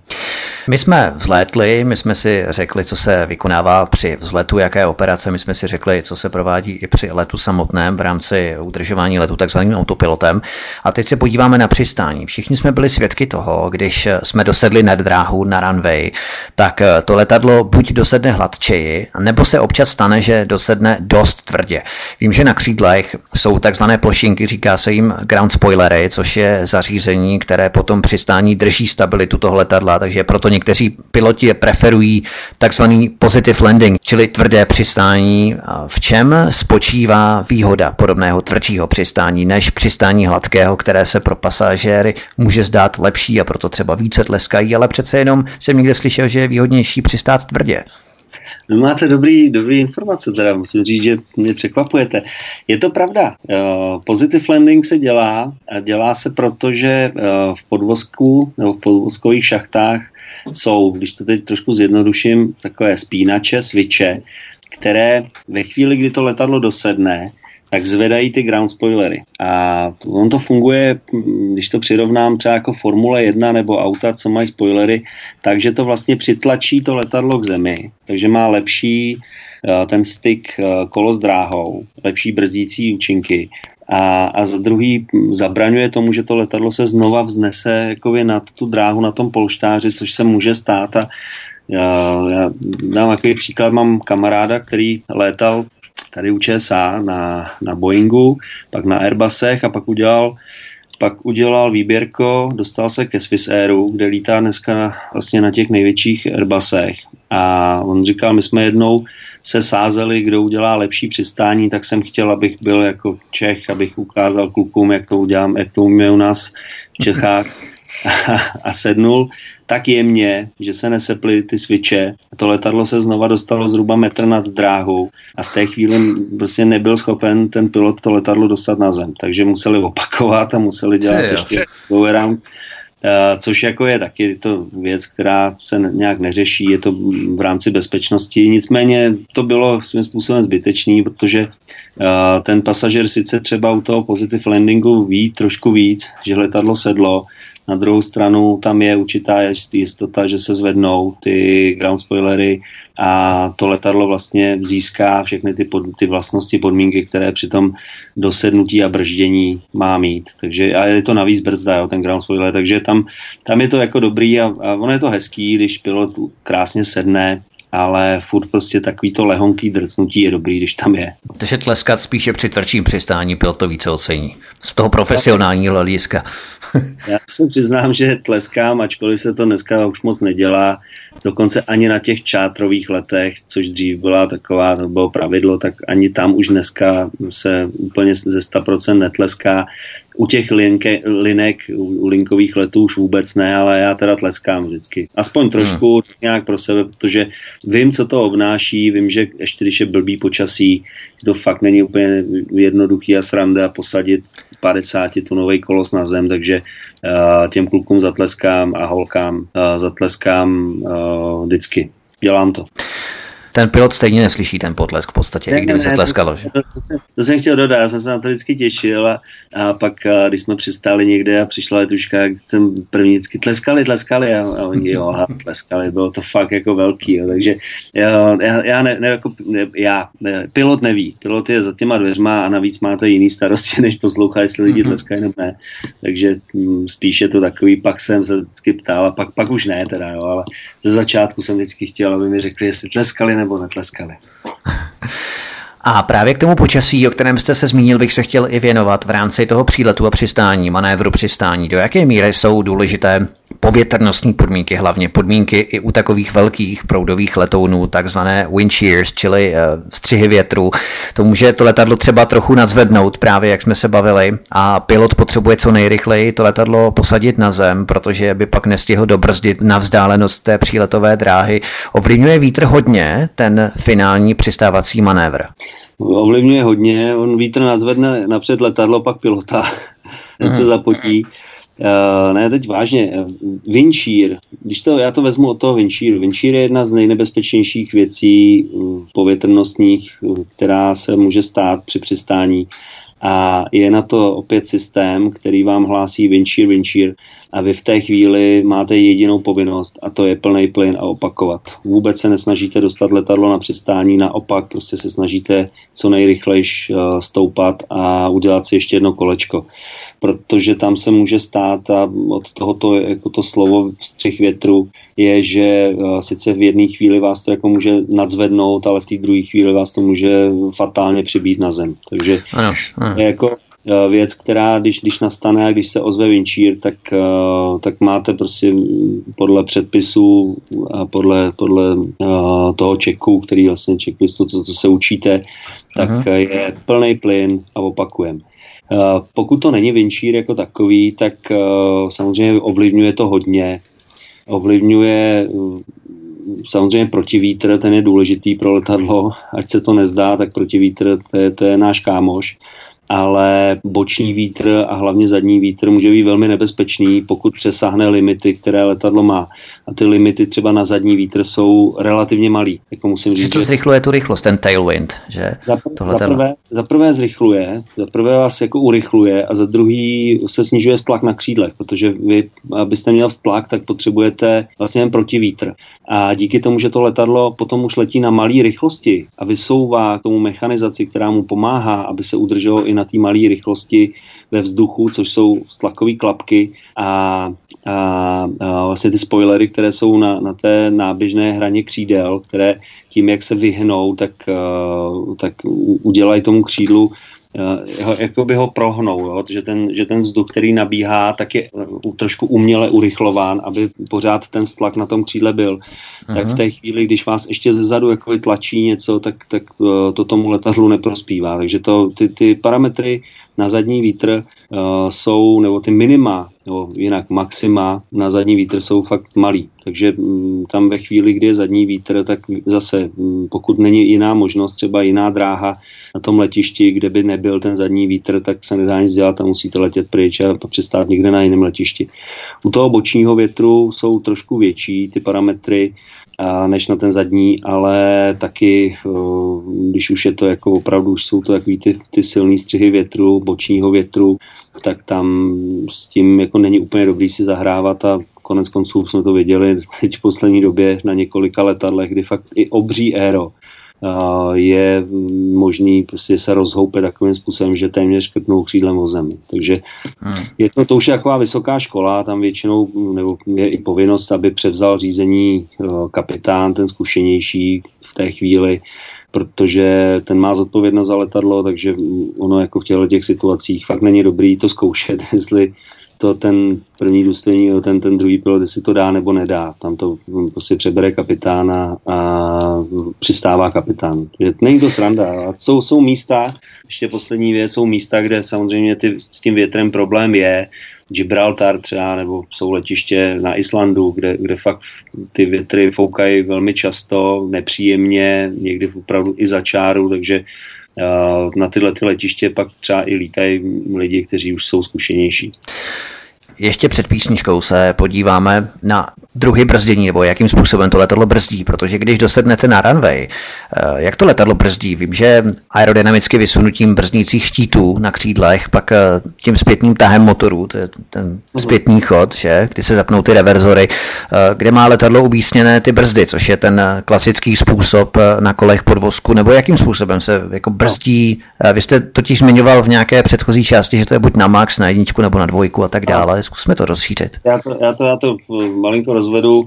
My jsme vzlétli, my jsme si řekli, co se vykonává při vzletu, jaké operace, my jsme si řekli, co se provádí i při letu samotném v rámci udržování letu takzvaným autopilotem. A teď se podíváme na přistání. Všichni jsme byli svědky toho, když jsme dosedli na dráhu na runway, tak to letadlo buď dosedne hladčeji, nebo se občas stane, že dosedne dost tvrdě. Vím, že na křídlech jsou takzvané plošinky, říká se jim ground spoilery, což je zařízení, které potom přistání drží stabilitu toho letadla, takže proto někteří piloti je preferují takzvaný positive landing, čili tvrdé přistání. V čem spočívá výhoda podobného tvrdšího přistání než přistání hladkého, které se pro pasažéry může zdát lepší a proto třeba více tleskají, ale přece jenom jsem někde slyšel, že je výhodnější přistát tvrdě. No máte dobrý, dobrý informace, teda musím říct, že mě překvapujete. Je to pravda. Uh, positive landing se dělá a dělá se proto, že uh, v podvozku nebo v podvozkových šachtách jsou, když to teď trošku zjednoduším, takové spínače, sviče, které ve chvíli, kdy to letadlo dosedne, tak zvedají ty ground spoilery. A on to funguje, když to přirovnám třeba jako Formule 1 nebo auta, co mají spoilery, takže to vlastně přitlačí to letadlo k zemi, takže má lepší eh, ten styk eh, kolo s dráhou, lepší brzdící účinky a, a za druhý zabraňuje tomu, že to letadlo se znova vznese jakoby nad tu dráhu na tom polštáři, což se může stát a já, já dám takový příklad, mám kamaráda, který létal tady u ČSA na, na Boeingu, pak na Airbusech a pak udělal pak udělal výběrko, dostal se ke Swiss Airu, kde lítá dneska vlastně na těch největších Airbusech. A on říkal, my jsme jednou se sázeli, kdo udělá lepší přistání, tak jsem chtěl, abych byl jako Čech, abych ukázal klukům, jak to udělám, jak to umíme u nás v Čechách a, a sednul tak jemně, že se neseply ty sviče. To letadlo se znova dostalo zhruba metr nad dráhu a v té chvíli prostě nebyl schopen ten pilot to letadlo dostat na zem. Takže museli opakovat a museli dělat ještě go around. Uh, což jako je taky to věc, která se nějak neřeší, je to v rámci bezpečnosti. Nicméně to bylo svým způsobem zbytečný, protože uh, ten pasažer sice třeba u toho positive landingu ví trošku víc, že letadlo sedlo, na druhou stranu tam je určitá jistota, že se zvednou ty ground spoilery a to letadlo vlastně získá všechny ty, pod, ty vlastnosti, podmínky, které při tom dosednutí a brždění má mít. Takže a je to navíc brzda, jo, ten ground spoiler, takže tam, tam je to jako dobrý a, a ono je to hezký, když pilot krásně sedne, ale furt prostě takový to lehonký drcnutí je dobrý, když tam je. Takže tleskat spíše při tvrdším přistání pilot to více ocení. Z toho profesionálního hlediska. Já se přiznám, že tleskám, ačkoliv se to dneska už moc nedělá, dokonce ani na těch čátrových letech, což dřív byla taková, to bylo pravidlo, tak ani tam už dneska se úplně ze 100% netleská. U těch linke, linek, u linkových letů už vůbec ne, ale já teda tleskám vždycky. Aspoň trošku hmm. nějak pro sebe, protože vím, co to obnáší, vím, že ještě když je blbý počasí, že to fakt není úplně jednoduchý a sranda posadit 50 tunový kolos na zem, takže uh, těm klukům zatleskám a holkám uh, zatleskám uh, vždycky. Dělám to ten pilot stejně neslyší ten potlesk v podstatě, ne, i kdyby ne, se tleskalo. Že? To, to, to jsem chtěl dodat, já jsem se na to vždycky těšil a, a pak, a, když jsme přistáli někde a přišla letuška, jsem první vždycky tleskali, tleskali a, a oni jo, a tleskali, bylo to fakt jako velký, jo, takže já, já, ne, ne, jako, ne, já ne, pilot neví, pilot je za těma dveřma a navíc máte jiný starosti, než poslouchá, jestli lidi mhm. tleskají nebo ne, takže hm, spíš je to takový, pak jsem se vždycky ptal a pak, pak už ne teda, jo, ale ze začátku jsem vždycky chtěl, aby mi řekli, jestli tleskali nebo algo de Tlaxcala. A právě k tomu počasí, o kterém jste se zmínil, bych se chtěl i věnovat v rámci toho příletu a přistání, manévru přistání. Do jaké míry jsou důležité povětrnostní podmínky, hlavně podmínky i u takových velkých proudových letounů, takzvané wind shears, čili eh, střihy větru. To může to letadlo třeba trochu nadzvednout, právě jak jsme se bavili, a pilot potřebuje co nejrychleji to letadlo posadit na zem, protože by pak nestihl dobrzdit na vzdálenost té příletové dráhy. Ovlivňuje vítr hodně ten finální přistávací manévr. Ovlivňuje hodně, on vítr nadzvedne napřed letadlo, pak pilota, ten se mhm. zapotí. Uh, ne, teď vážně, Vinčír, když to, já to vezmu od toho Vinčíru. Vinčír je jedna z nejnebezpečnějších věcí uh, povětrnostních, uh, která se může stát při přistání. A je na to opět systém, který vám hlásí Vinčír, Vinčír a vy v té chvíli máte jedinou povinnost a to je plný plyn a opakovat. Vůbec se nesnažíte dostat letadlo na přistání, naopak prostě se snažíte co nejrychleji stoupat a udělat si ještě jedno kolečko protože tam se může stát a od tohoto jako to slovo střih větru je, že uh, sice v jedné chvíli vás to jako může nadzvednout, ale v té druhé chvíli vás to může fatálně přibít na zem. Takže ano, ano. je jako uh, věc, která když, když nastane a když se ozve vinčír, tak, uh, tak máte prostě podle předpisů a podle, podle toho čeku, který vlastně checklistu, co, co se učíte, tak uh-huh. je plný plyn a opakujeme. Eh, pokud to není vinčír jako takový, tak eh, samozřejmě ovlivňuje to hodně. Ovlivňuje eh, samozřejmě protivítr, ten je důležitý pro letadlo, ať se to nezdá, tak protivítr to je, to je náš kámoš ale boční vítr a hlavně zadní vítr může být velmi nebezpečný, pokud přesáhne limity, které letadlo má. A ty limity třeba na zadní vítr jsou relativně malý. Jako musím říct, že to zrychluje tu rychlost, ten tailwind, že? Za, za, prvé, za prvé zrychluje, za prvé vás jako urychluje a za druhý se snižuje stlak na křídlech, protože vy, abyste měl stlak, tak potřebujete vlastně jen protivítr. A díky tomu, že to letadlo potom už letí na malé rychlosti a vysouvá k tomu mechanizaci, která mu pomáhá, aby se udrželo i na té malé rychlosti ve vzduchu, což jsou stlakové klapky a, a, a vlastně ty spoilery, které jsou na, na té náběžné hraně křídel, které tím, jak se vyhnou, tak, uh, tak udělají tomu křídlu uh, jako by ho prohnou, jo? Že, ten, že ten vzduch, který nabíhá, tak je uh, trošku uměle urychlován, aby pořád ten stlak na tom křídle byl. Uh-huh. Tak v té chvíli, když vás ještě ze zadu jako tlačí něco, tak, tak uh, to tomu letadlu neprospívá. Takže to, ty, ty parametry na zadní vítr uh, jsou, nebo ty minima, nebo jinak maxima na zadní vítr jsou fakt malý. Takže um, tam ve chvíli, kdy je zadní vítr, tak zase, um, pokud není jiná možnost, třeba jiná dráha na tom letišti, kde by nebyl ten zadní vítr, tak se nedá nic dělat a musíte letět pryč a přistát někde na jiném letišti. U toho bočního větru jsou trošku větší ty parametry, než na ten zadní, ale taky, když už je to jako opravdu, už jsou to takový ty, ty silný střihy větru, bočního větru, tak tam s tím jako není úplně dobrý si zahrávat a konec konců jsme to viděli teď v poslední době na několika letadlech, kdy fakt i obří éro je možný prostě se rozhoupit takovým způsobem, že téměř škrtnou křídlem o zemi. Takže hmm. je to, to už je taková vysoká škola, tam většinou nebo je i povinnost, aby převzal řízení eh, kapitán, ten zkušenější v té chvíli, protože ten má zodpovědnost za letadlo, takže ono jako v těchto těch situacích fakt není dobrý to zkoušet, jestli to ten první důstojník, ten, ten druhý pilot, jestli to dá nebo nedá. Tam to prostě přebere kapitána a přistává kapitán. Není to sranda. A jsou, jsou místa, ještě poslední věc, jsou místa, kde samozřejmě ty, s tím větrem problém je. Gibraltar třeba, nebo jsou letiště na Islandu, kde, kde fakt ty větry foukají velmi často, nepříjemně, někdy opravdu i za čáru, takže na tyhle ty letiště pak třeba i lítají lidi, kteří už jsou zkušenější. Ještě před písničkou se podíváme na druhy brzdění, nebo jakým způsobem to letadlo brzdí, protože když dosednete na runway, eh, jak to letadlo brzdí? Vím, že aerodynamicky vysunutím brzdnících štítů na křídlech, pak eh, tím zpětným tahem motoru, to je ten mhm. zpětný chod, že, kdy se zapnou ty reverzory, eh, kde má letadlo umístěné ty brzdy, což je ten klasický způsob na kolech podvozku, nebo jakým způsobem se jako brzdí. Vy jste totiž zmiňoval v nějaké předchozí části, že to je buď na max, na jedničku nebo na dvojku a tak dále. Zkusme to rozšířit. Já to, já to, já to malinko rozvedu.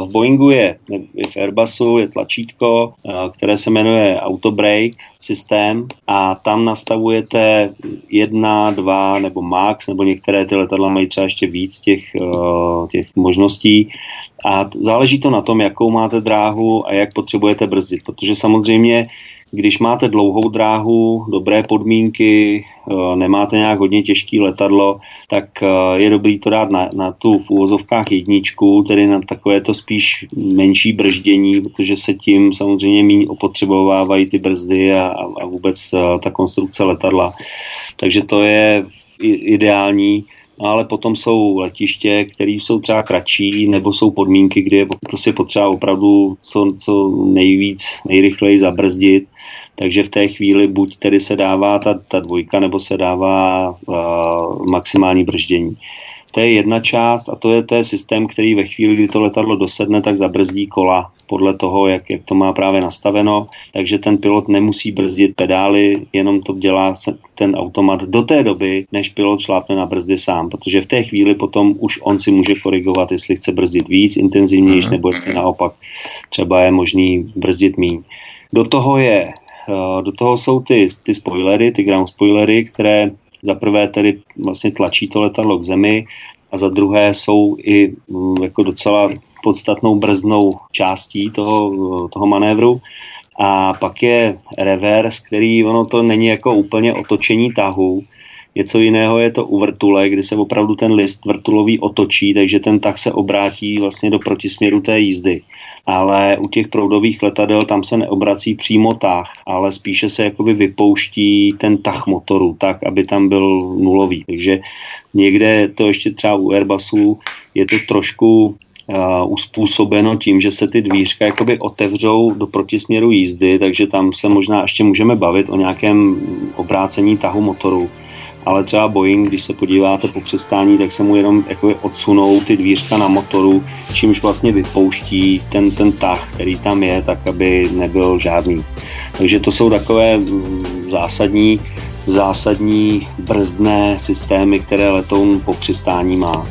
V Boeingu je, i v Airbusu je tlačítko, které se jmenuje Auto Brake systém a tam nastavujete jedna, dva nebo max, nebo některé ty letadla mají třeba ještě víc těch, těch možností a záleží to na tom, jakou máte dráhu a jak potřebujete brzdit, protože samozřejmě když máte dlouhou dráhu, dobré podmínky, eh, nemáte nějak hodně těžký letadlo, tak eh, je dobrý to dát na, na tu v úvozovkách jedničku, tedy na takové to spíš menší brždění, protože se tím samozřejmě méně opotřebovávají ty brzdy a, a vůbec eh, ta konstrukce letadla. Takže to je ideální ale potom jsou letiště, které jsou třeba kratší, nebo jsou podmínky, kde je prostě potřeba opravdu co, co nejvíc, nejrychleji zabrzdit takže v té chvíli buď tedy se dává ta, ta dvojka, nebo se dává uh, maximální brždění. To je jedna část a to je, to je systém, který ve chvíli, kdy to letadlo dosedne, tak zabrzdí kola podle toho, jak, jak to má právě nastaveno. Takže ten pilot nemusí brzdit pedály, jenom to dělá ten automat do té doby, než pilot šlápne na brzdy sám, protože v té chvíli potom už on si může korigovat, jestli chce brzdit víc, intenzivnější, nebo jestli naopak třeba je možný brzdit míň. Do toho je do toho jsou ty, ty spoilery, ty ground spoilery, které za prvé tedy vlastně tlačí to letadlo k zemi a za druhé jsou i mm, jako docela podstatnou brzdnou částí toho, toho manévru. A pak je reverse, který ono to není jako úplně otočení tahu, Něco jiného je to u vrtule, kdy se opravdu ten list vrtulový otočí, takže ten tah se obrátí vlastně do protisměru té jízdy ale u těch proudových letadel tam se neobrací přímo tah, ale spíše se jakoby vypouští ten tah motoru tak, aby tam byl nulový. Takže někde to ještě třeba u Airbusu je to trošku Uh, uspůsobeno tím, že se ty dvířka jakoby otevřou do protisměru jízdy, takže tam se možná ještě můžeme bavit o nějakém obrácení tahu motoru ale třeba Boeing, když se podíváte po přestání, tak se mu jenom jako odsunou ty dvířka na motoru, čímž vlastně vypouští ten, ten tah, který tam je, tak aby nebyl žádný. Takže to jsou takové mm, zásadní zásadní brzdné systémy, které letoun po přistání má.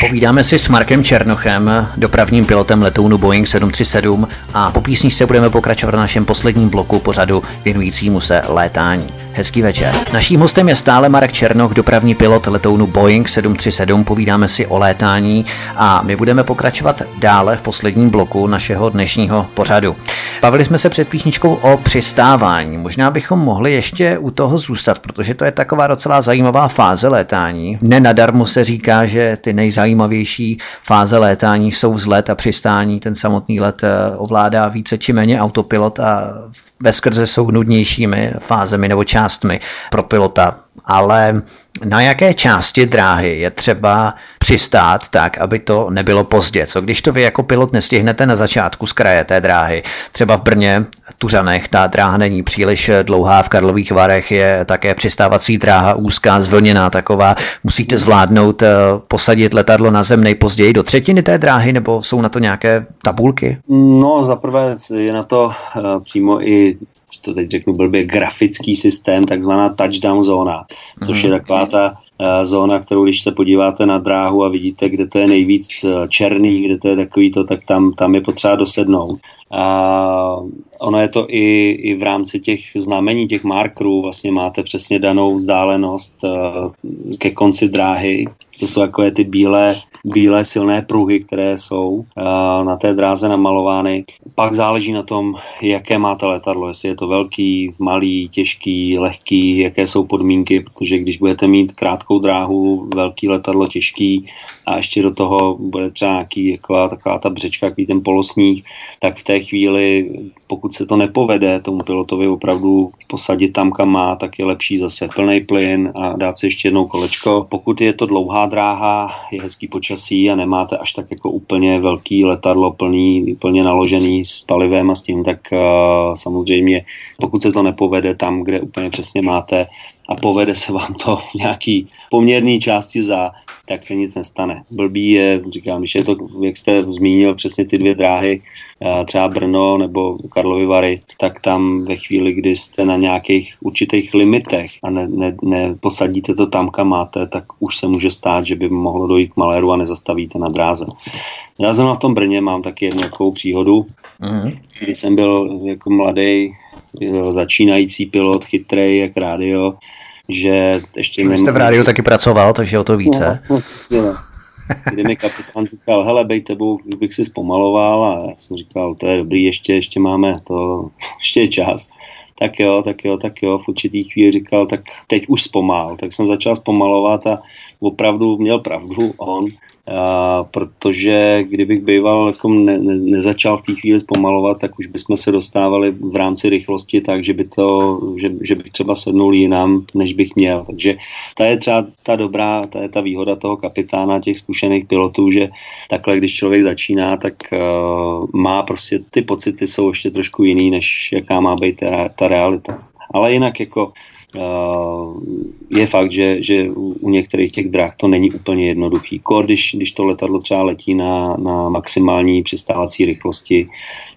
Povídáme si s Markem Černochem, dopravním pilotem letounu Boeing 737 a po písničce budeme pokračovat v našem posledním bloku pořadu věnujícímu se létání. Hezký večer. Naším hostem je stále Marek Černoch, dopravní pilot letounu Boeing 737. Povídáme si o létání a my budeme pokračovat dále v posledním bloku našeho dnešního pořadu. Bavili jsme se před písničkou o přistávání. Možná bychom mohli ještě u toho zůstat, protože to je taková docela zajímavá fáze létání. Nenadarmo se říká, že ty nejzajímavější fáze létání jsou vzlet a přistání. Ten samotný let eh, ovládá více či méně autopilot a ve skrze jsou nudnějšími fázemi nebo částmi pro pilota. Ale na jaké části dráhy je třeba přistát tak, aby to nebylo pozdě? Co když to vy jako pilot nestihnete na začátku z kraje té dráhy? Třeba v Brně, Tuřanech, ta dráha není příliš dlouhá, v Karlových Varech je také přistávací dráha úzká, zvlněná taková. Musíte zvládnout eh, posadit letadlo na zem nejpozději do třetiny té dráhy, nebo jsou na to nějaké tabulky? No, zaprvé je na to eh, přímo i to teď řeknu blbě, grafický systém, takzvaná touchdown zóna, což je mhm. taková ta uh, zóna, kterou když se podíváte na dráhu a vidíte, kde to je nejvíc uh, černý, kde to je takový to, tak tam, tam je potřeba dosednout. A ono je to i, i v rámci těch znamení, těch markerů, vlastně máte přesně danou vzdálenost uh, ke konci dráhy. To jsou takové ty bílé bílé silné pruhy, které jsou na té dráze namalovány. Pak záleží na tom, jaké máte letadlo, jestli je to velký, malý, těžký, lehký, jaké jsou podmínky, protože když budete mít krátkou dráhu, velký letadlo těžký a ještě do toho bude třeba nějaký jako, taková ta břečka, takový ten polosník, tak v té chvíli, pokud se to nepovede tomu pilotovi opravdu posadit tam, kam má, tak je lepší zase plný plyn a dát si ještě jednou kolečko. Pokud je to dlouhá dráha, je hezký počasí a nemáte až tak jako úplně velký letadlo plný, plně naložený s palivem a s tím, tak uh, samozřejmě pokud se to nepovede tam, kde úplně přesně máte a povede se vám to v nějaký poměrný části za, tak se nic nestane. Blbý je, říkám, když je to, jak jste zmínil, přesně ty dvě dráhy, třeba Brno nebo Karlovy Vary, tak tam ve chvíli, kdy jste na nějakých určitých limitech a ne, ne, neposadíte to tam, kam máte, tak už se může stát, že by mohlo dojít k maléru a nezastavíte na dráze. Já jsem v tom Brně mám taky jednu takovou příhodu, mm-hmm. když jsem byl jako mladý začínající pilot, chytrý jak rádio, že ještě... Vy jste v rádiu taky pracoval, takže o to více. No, no, kdy mi kapitán říkal, hele, bej tebou, bych si zpomaloval a já jsem říkal, to je dobrý, ještě, ještě máme to, ještě je čas. Tak jo, tak jo, tak jo, v určitý chvíli říkal, tak teď už zpomal. Tak jsem začal zpomalovat a opravdu měl pravdu on a, protože kdybych býval jako ne, ne, nezačal v té chvíli zpomalovat, tak už bychom se dostávali v rámci rychlosti tak, že, by to, že, že bych třeba sednul jinam, než bych měl. Takže ta je třeba ta dobrá, ta je ta výhoda toho kapitána, těch zkušených pilotů, že takhle, když člověk začíná, tak uh, má prostě ty pocity jsou ještě trošku jiný, než jaká má být ta, ta realita. Ale jinak jako je fakt, že, že u některých těch drah to není úplně jednoduchý. Kor, když, když to letadlo třeba letí na, na maximální přistávací rychlosti,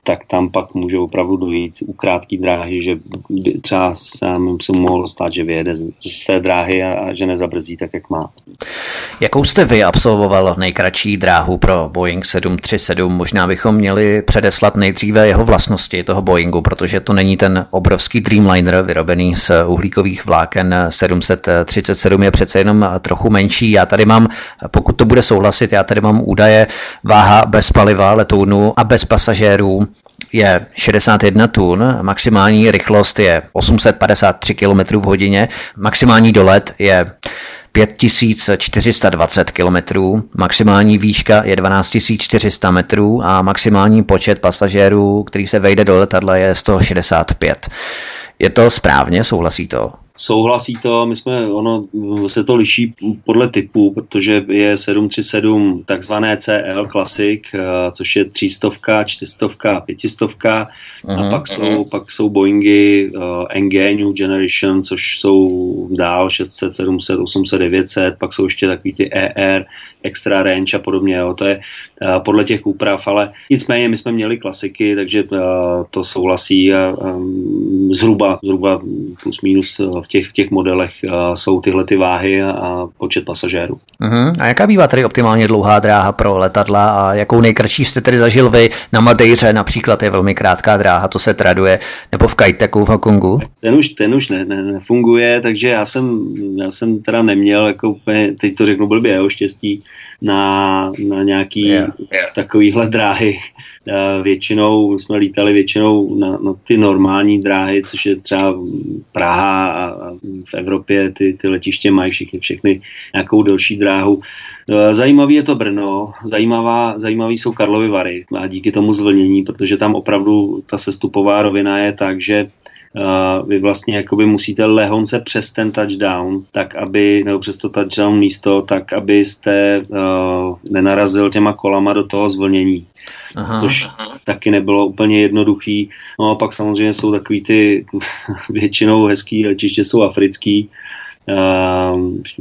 tak tam pak může opravdu dojít u krátké dráhy, že třeba se mu mohlo stát, že vyjede z té dráhy a, a že nezabrzdí tak, jak má. Jakou jste vy absolvoval nejkratší dráhu pro Boeing 737? Možná bychom měli předeslat nejdříve jeho vlastnosti toho Boeingu, protože to není ten obrovský Dreamliner vyrobený z uhlíkových vláken 737, je přece jenom trochu menší. Já tady mám, pokud to bude souhlasit, já tady mám údaje váha bez paliva letounu a bez pasažérů je 61 tun, maximální rychlost je 853 km v hodině, maximální dolet je 5420 km, maximální výška je 12400 metrů a maximální počet pasažérů, který se vejde do letadla, je 165. Je to správně, souhlasí to? Souhlasí to, my jsme, ono se to liší podle typu, protože je 737 takzvané CL Classic, eh, což je 300, 400, 500 uh-huh, a pak uh-huh. jsou, pak jsou Boeingy uh, NG New Generation, což jsou dál 600, 700, 800, 900, pak jsou ještě takový ty ER, Extra Range a podobně, jo. to je uh, podle těch úprav, ale nicméně my jsme měli klasiky, takže uh, to souhlasí a um, zhruba, zhruba plus minus v těch, v těch modelech jsou tyhle ty váhy a, počet pasažérů. Uh-huh. A jaká bývá tedy optimálně dlouhá dráha pro letadla a jakou nejkratší jste tedy zažil vy na Madejře například je velmi krátká dráha, to se traduje, nebo v Kajteku v Hongkongu? Ten už, ten už ne, ne, nefunguje, takže já jsem, já jsem teda neměl, jako úplně, teď to řeknu blbě, jo, štěstí, na, na nějaký yeah, yeah. takovýhle dráhy. Většinou jsme lítali většinou na, na ty normální dráhy, což je třeba Praha a, v Evropě ty, ty letiště mají všichni všechny nějakou delší dráhu. Zajímavý je to Brno, zajímavá, zajímavý jsou Karlovy Vary a díky tomu zvlnění, protože tam opravdu ta sestupová rovina je tak, že Uh, vy vlastně jakoby musíte lehonce přes ten touchdown, tak aby, nebo přes to touchdown místo, tak abyste uh, nenarazil těma kolama do toho zvlnění. Aha, což taky nebylo úplně jednoduchý. No a pak samozřejmě jsou takový ty většinou hezký letiště jsou africký,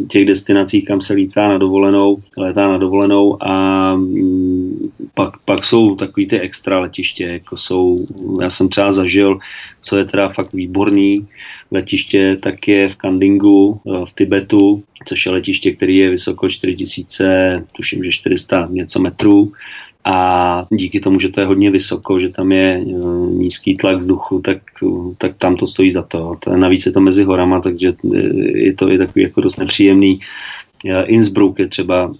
těch destinacích, kam se lítá na dovolenou, letá na dovolenou a mm, pak, pak jsou takový ty extra letiště, jako jsou, já jsem třeba zažil, co je teda fakt výborný letiště, tak je v Kandingu v Tibetu, což je letiště, který je vysoko 4000, tuším, že 400 něco metrů a díky tomu, že to je hodně vysoko, že tam je e, nízký tlak vzduchu, tak, tak tam to stojí za to. Navíc je to mezi horama, takže e, je to i takový jako dost nepříjemný. E, Innsbruck je třeba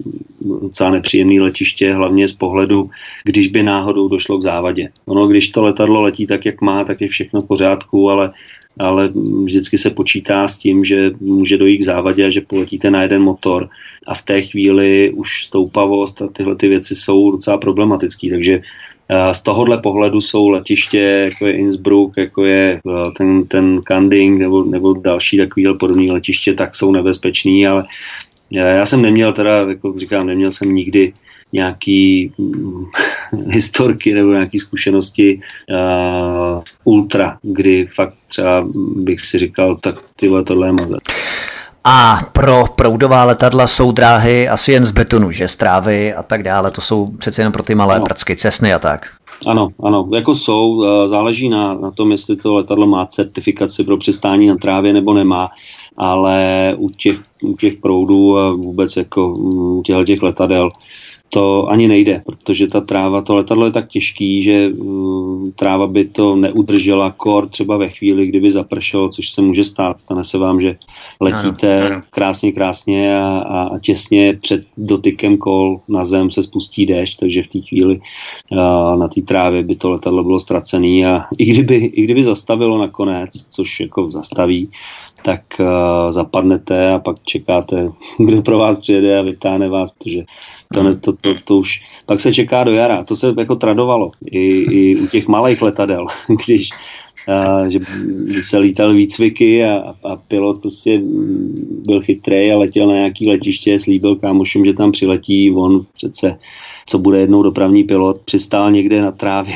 docela nepříjemný letiště, hlavně z pohledu, když by náhodou došlo k závadě. Ono, když to letadlo letí tak, jak má, tak je všechno v pořádku, ale ale vždycky se počítá s tím, že může dojít k závadě a že poletíte na jeden motor a v té chvíli už stoupavost a tyhle ty věci jsou docela problematické, takže z tohohle pohledu jsou letiště, jako je Innsbruck, jako je ten, ten Kanding nebo, nebo další takovýhle podobný letiště, tak jsou nebezpečný, ale já jsem neměl teda, jako říkám, neměl jsem nikdy nějaký historky nebo nějaké zkušenosti uh, ultra, kdy fakt třeba bych si říkal, tak tyhle tohle je mazet. A pro proudová letadla jsou dráhy asi jen z betonu, že strávy a tak dále, to jsou přece jen pro ty malé no. pracky, cesny a tak. Ano, ano, jako jsou, záleží na, na tom, jestli to letadlo má certifikaci pro přistání na trávě nebo nemá, ale u těch, u těch proudů a vůbec jako u těch, těch letadel to ani nejde, protože ta tráva, to letadlo je tak těžký, že uh, tráva by to neudržela kor třeba ve chvíli, kdyby zapršelo, což se může stát. Stane se vám, že letíte ano, ano. krásně, krásně a, a těsně před dotykem kol na zem se spustí déšť, takže v té chvíli uh, na té trávě by to letadlo bylo ztracené a i kdyby, i kdyby zastavilo nakonec, což jako zastaví, tak uh, zapadnete a pak čekáte, kdo pro vás přijede a vytáhne vás, protože to, to, to, to už pak se čeká do jara. To se jako tradovalo i, i u těch malých letadel, když a, že se lítal výcviky a, a pilot prostě byl chytrý a letěl na nějaký letiště, slíbil kámošům, že tam přiletí, on přece, co bude jednou dopravní pilot, přistál někde na trávě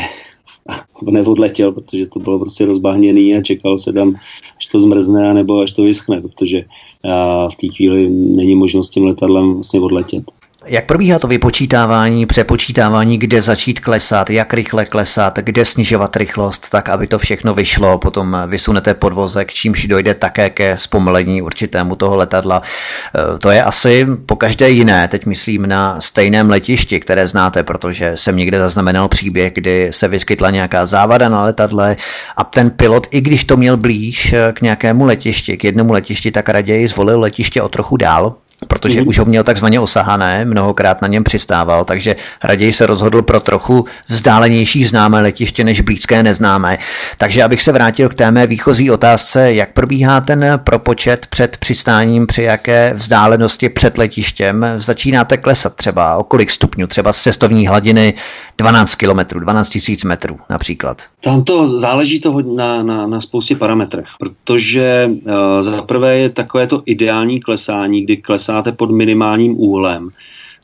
a neodletěl, protože to bylo prostě rozbahněný a čekal se tam, až to zmrzne, nebo až to vyschne, protože a, v té chvíli není možnost tím letadlem vlastně odletět. Jak probíhá to vypočítávání, přepočítávání, kde začít klesat, jak rychle klesat, kde snižovat rychlost, tak aby to všechno vyšlo, potom vysunete podvozek, čímž dojde také ke zpomalení určitému toho letadla. E, to je asi po každé jiné, teď myslím na stejném letišti, které znáte, protože jsem někde zaznamenal příběh, kdy se vyskytla nějaká závada na letadle a ten pilot, i když to měl blíž k nějakému letišti, k jednomu letišti, tak raději zvolil letiště o trochu dál, protože mm. už ho měl takzvaně osahané, mnohokrát na něm přistával, takže raději se rozhodl pro trochu vzdálenější známé letiště než blízké neznámé. Takže abych se vrátil k té mé výchozí otázce, jak probíhá ten propočet před přistáním, při jaké vzdálenosti před letištěm začínáte klesat třeba, o kolik stupňů, třeba z cestovní hladiny 12 km, 12 000 metrů například. Tam to záleží to na, na, na spoustě parametrech, protože uh, za prvé je takové to ideální klesání, kdy klesáte pod minimálním úhlem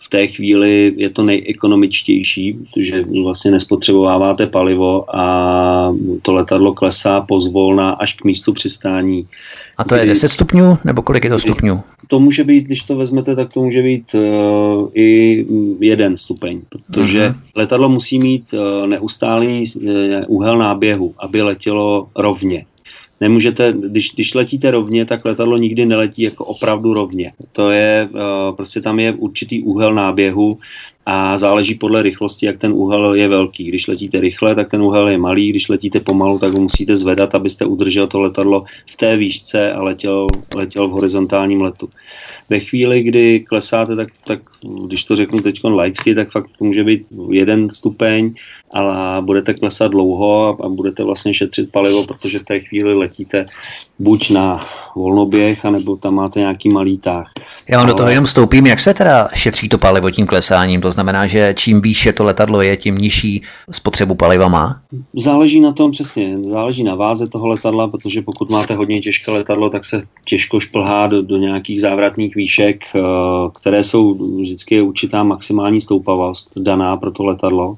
v té chvíli je to nejekonomičtější, protože vlastně nespotřebováváte palivo a to letadlo klesá pozvolna až k místu přistání. A to je 10 stupňů, nebo kolik je to stupňů? To může být, když to vezmete, tak to může být uh, i jeden stupeň, protože uh-huh. letadlo musí mít uh, neustálý uh, úhel náběhu, aby letělo rovně nemůžete, když, když letíte rovně, tak letadlo nikdy neletí jako opravdu rovně. To je, eh, prostě tam je určitý úhel náběhu a záleží podle rychlosti, jak ten úhel je velký. Když letíte rychle, tak ten úhel je malý, když letíte pomalu, tak ho musíte zvedat, abyste udržel to letadlo v té výšce a letěl, letěl v horizontálním letu. Ve chvíli, kdy klesáte, tak, tak když to řeknu teď laicky, tak fakt to může být jeden stupeň, ale budete klesat dlouho a, a budete vlastně šetřit palivo, protože v té chvíli letíte buď na volnoběh, anebo tam máte nějaký malý táh. Já vám Ale... do toho jenom stoupím, jak se teda šetří to palivo tím klesáním? To znamená, že čím výše to letadlo je, tím nižší spotřebu paliva má? Záleží na tom přesně, záleží na váze toho letadla, protože pokud máte hodně těžké letadlo, tak se těžko šplhá do, do nějakých závratných výšek, eh, které jsou vždycky určitá maximální stoupavost daná pro to letadlo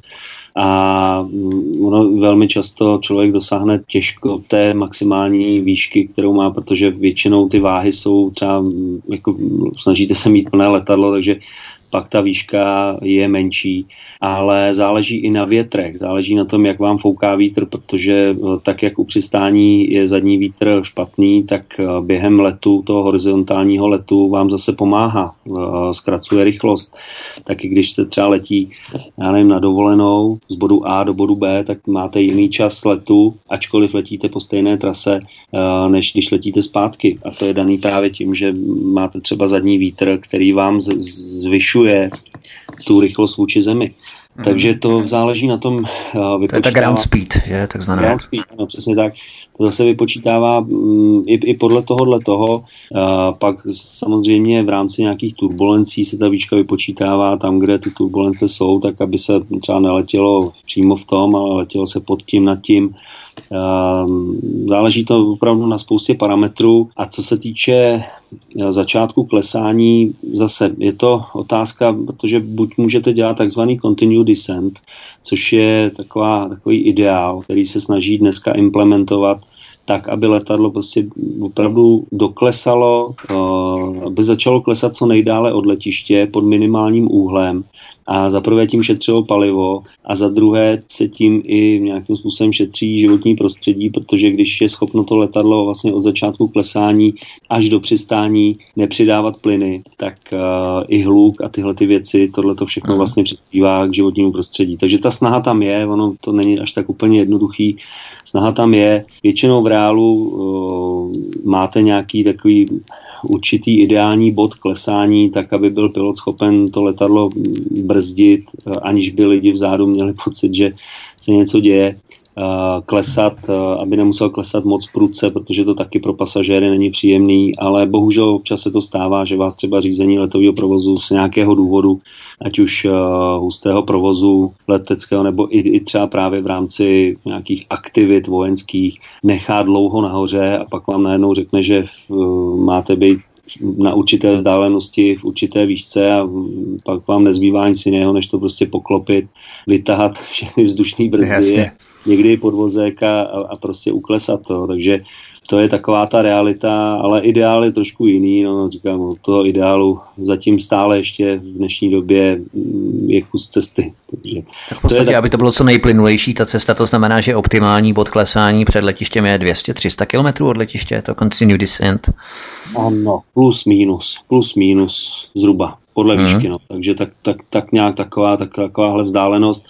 a mm, ono velmi často člověk dosáhne těžko té maximální výšky, kterou má, protože většinou ty váhy jsou třeba, mm, jako snažíte se mít plné letadlo, takže pak ta výška je menší ale záleží i na větrech, záleží na tom, jak vám fouká vítr, protože eh, tak, jak u přistání je zadní vítr špatný, tak eh, během letu, toho horizontálního letu vám zase pomáhá, eh, zkracuje rychlost. Taky když se třeba letí, já nevím, na dovolenou z bodu A do bodu B, tak máte jiný čas letu, ačkoliv letíte po stejné trase, než když letíte zpátky. A to je daný právě tím, že máte třeba zadní vítr, který vám zvyšuje tu rychlost vůči zemi. Mm. Takže to záleží na tom uh, To je ta ground speed, je takzvaná. Ground speed, ano, přesně tak. To zase vypočítává um, i, i podle tohohle toho. Uh, pak samozřejmě v rámci nějakých turbulencí se ta výška vypočítává tam, kde ty turbulence jsou, tak aby se třeba neletělo přímo v tom, ale letělo se pod tím, nad tím. Ehm, záleží to opravdu na spoustě parametrů. A co se týče eh, začátku klesání, zase je to otázka, protože buď můžete dělat takzvaný continue descent, což je taková, takový ideál, který se snaží dneska implementovat tak, aby letadlo prostě opravdu doklesalo, uh, aby začalo klesat co nejdále od letiště pod minimálním úhlem a za prvé tím šetřilo palivo a za druhé se tím i nějakým způsobem šetří životní prostředí, protože když je schopno to letadlo vlastně od začátku klesání až do přistání nepřidávat plyny, tak uh, i hluk a tyhle ty věci, tohle to všechno mhm. vlastně přispívá k životnímu prostředí. Takže ta snaha tam je, ono to není až tak úplně jednoduchý. Snaha tam je. Většinou v reálu uh, máte nějaký takový určitý ideální bod klesání, tak aby byl pilot schopen to letadlo brzdit, eh, aniž by lidi vzadu měli pocit, že se něco děje. Eh, klesat, eh, aby nemusel klesat moc prudce, protože to taky pro pasažéry není příjemný, ale bohužel občas se to stává, že vás třeba řízení letového provozu z nějakého důvodu, ať už uh, hustého provozu leteckého nebo i, i třeba právě v rámci nějakých aktivit vojenských nechá dlouho nahoře a pak vám najednou řekne, že máte být na určité vzdálenosti, v určité výšce a pak vám nezbývá nic jiného, než to prostě poklopit, vytahat všechny vzdušné brzdy. Jasně někdy podvozek a, a prostě uklesat to. Takže to je taková ta realita, ale ideál je trošku jiný. No, říkám, od toho ideálu zatím stále ještě v dnešní době mm, je kus cesty. Takže tak v podstatě, to tak... aby to bylo co nejplynulejší, ta cesta, to znamená, že optimální bod klesání před letištěm je 200-300 km od letiště, to continue descent. Ano, plus minus, plus minus zhruba, podle mm. výšky. No. Takže tak, tak, tak nějak taková, tak, takováhle vzdálenost.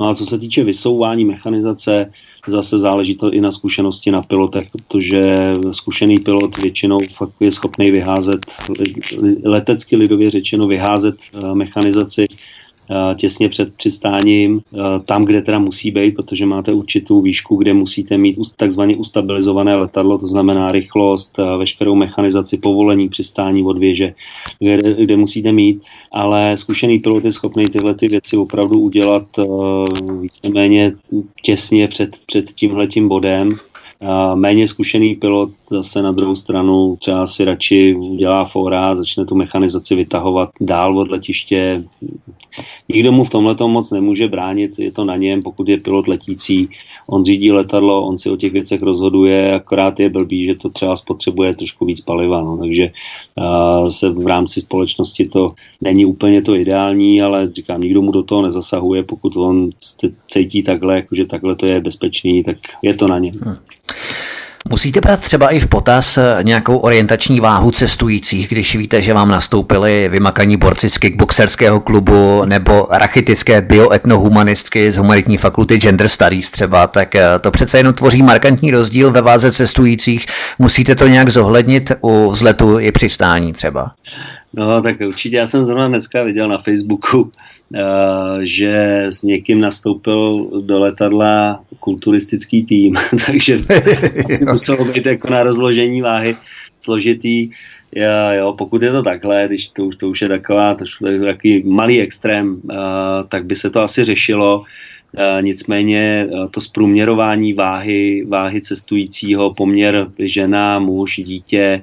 No a co se týče vysouvání mechanizace, zase záleží to i na zkušenosti na pilotech, protože zkušený pilot většinou fakt je schopný vyházet, letecky lidově řečeno vyházet eh, mechanizaci těsně před přistáním, eh, tam, kde teda musí být, protože máte určitou výšku, kde musíte mít takzvaně ustabilizované letadlo, to znamená rychlost, eh, veškerou mechanizaci, povolení přistání od věže, kde, kde musíte mít, ale zkušený pilot je schopný tyhle ty věci opravdu udělat víceméně těsně před, před tímhletím bodem, méně zkušený pilot zase na druhou stranu třeba si radši udělá fóra, začne tu mechanizaci vytahovat dál od letiště. Nikdo mu v tomhle moc nemůže bránit, je to na něm, pokud je pilot letící, on řídí letadlo, on si o těch věcech rozhoduje, akorát je blbý, že to třeba spotřebuje trošku víc paliva, no, takže uh, se v rámci společnosti to není úplně to ideální, ale říkám, nikdo mu do toho nezasahuje, pokud on cítí takhle, jakože takhle to je bezpečný, tak je to na něm. Musíte brát třeba i v potaz nějakou orientační váhu cestujících, když víte, že vám nastoupili vymakaní borci z kickboxerského klubu nebo rachitické bioetnohumanistky z humanitní fakulty Gender Studies třeba, tak eh, to přece jenom tvoří markantní rozdíl ve váze cestujících. Musíte to nějak zohlednit u vzletu i přistání třeba. No, tak určitě já jsem zrovna dneska viděl na Facebooku, Eh, že s někým nastoupil do letadla kulturistický tým, takže muselo být jako na rozložení váhy složitý. Jo, jo, pokud je to takhle, když to, to už je taková, to je takový malý extrém, uh, tak by se to asi řešilo. Uh, nicméně uh, to zprůměrování váhy, váhy cestujícího, poměr žena, muž, dítě, Eh,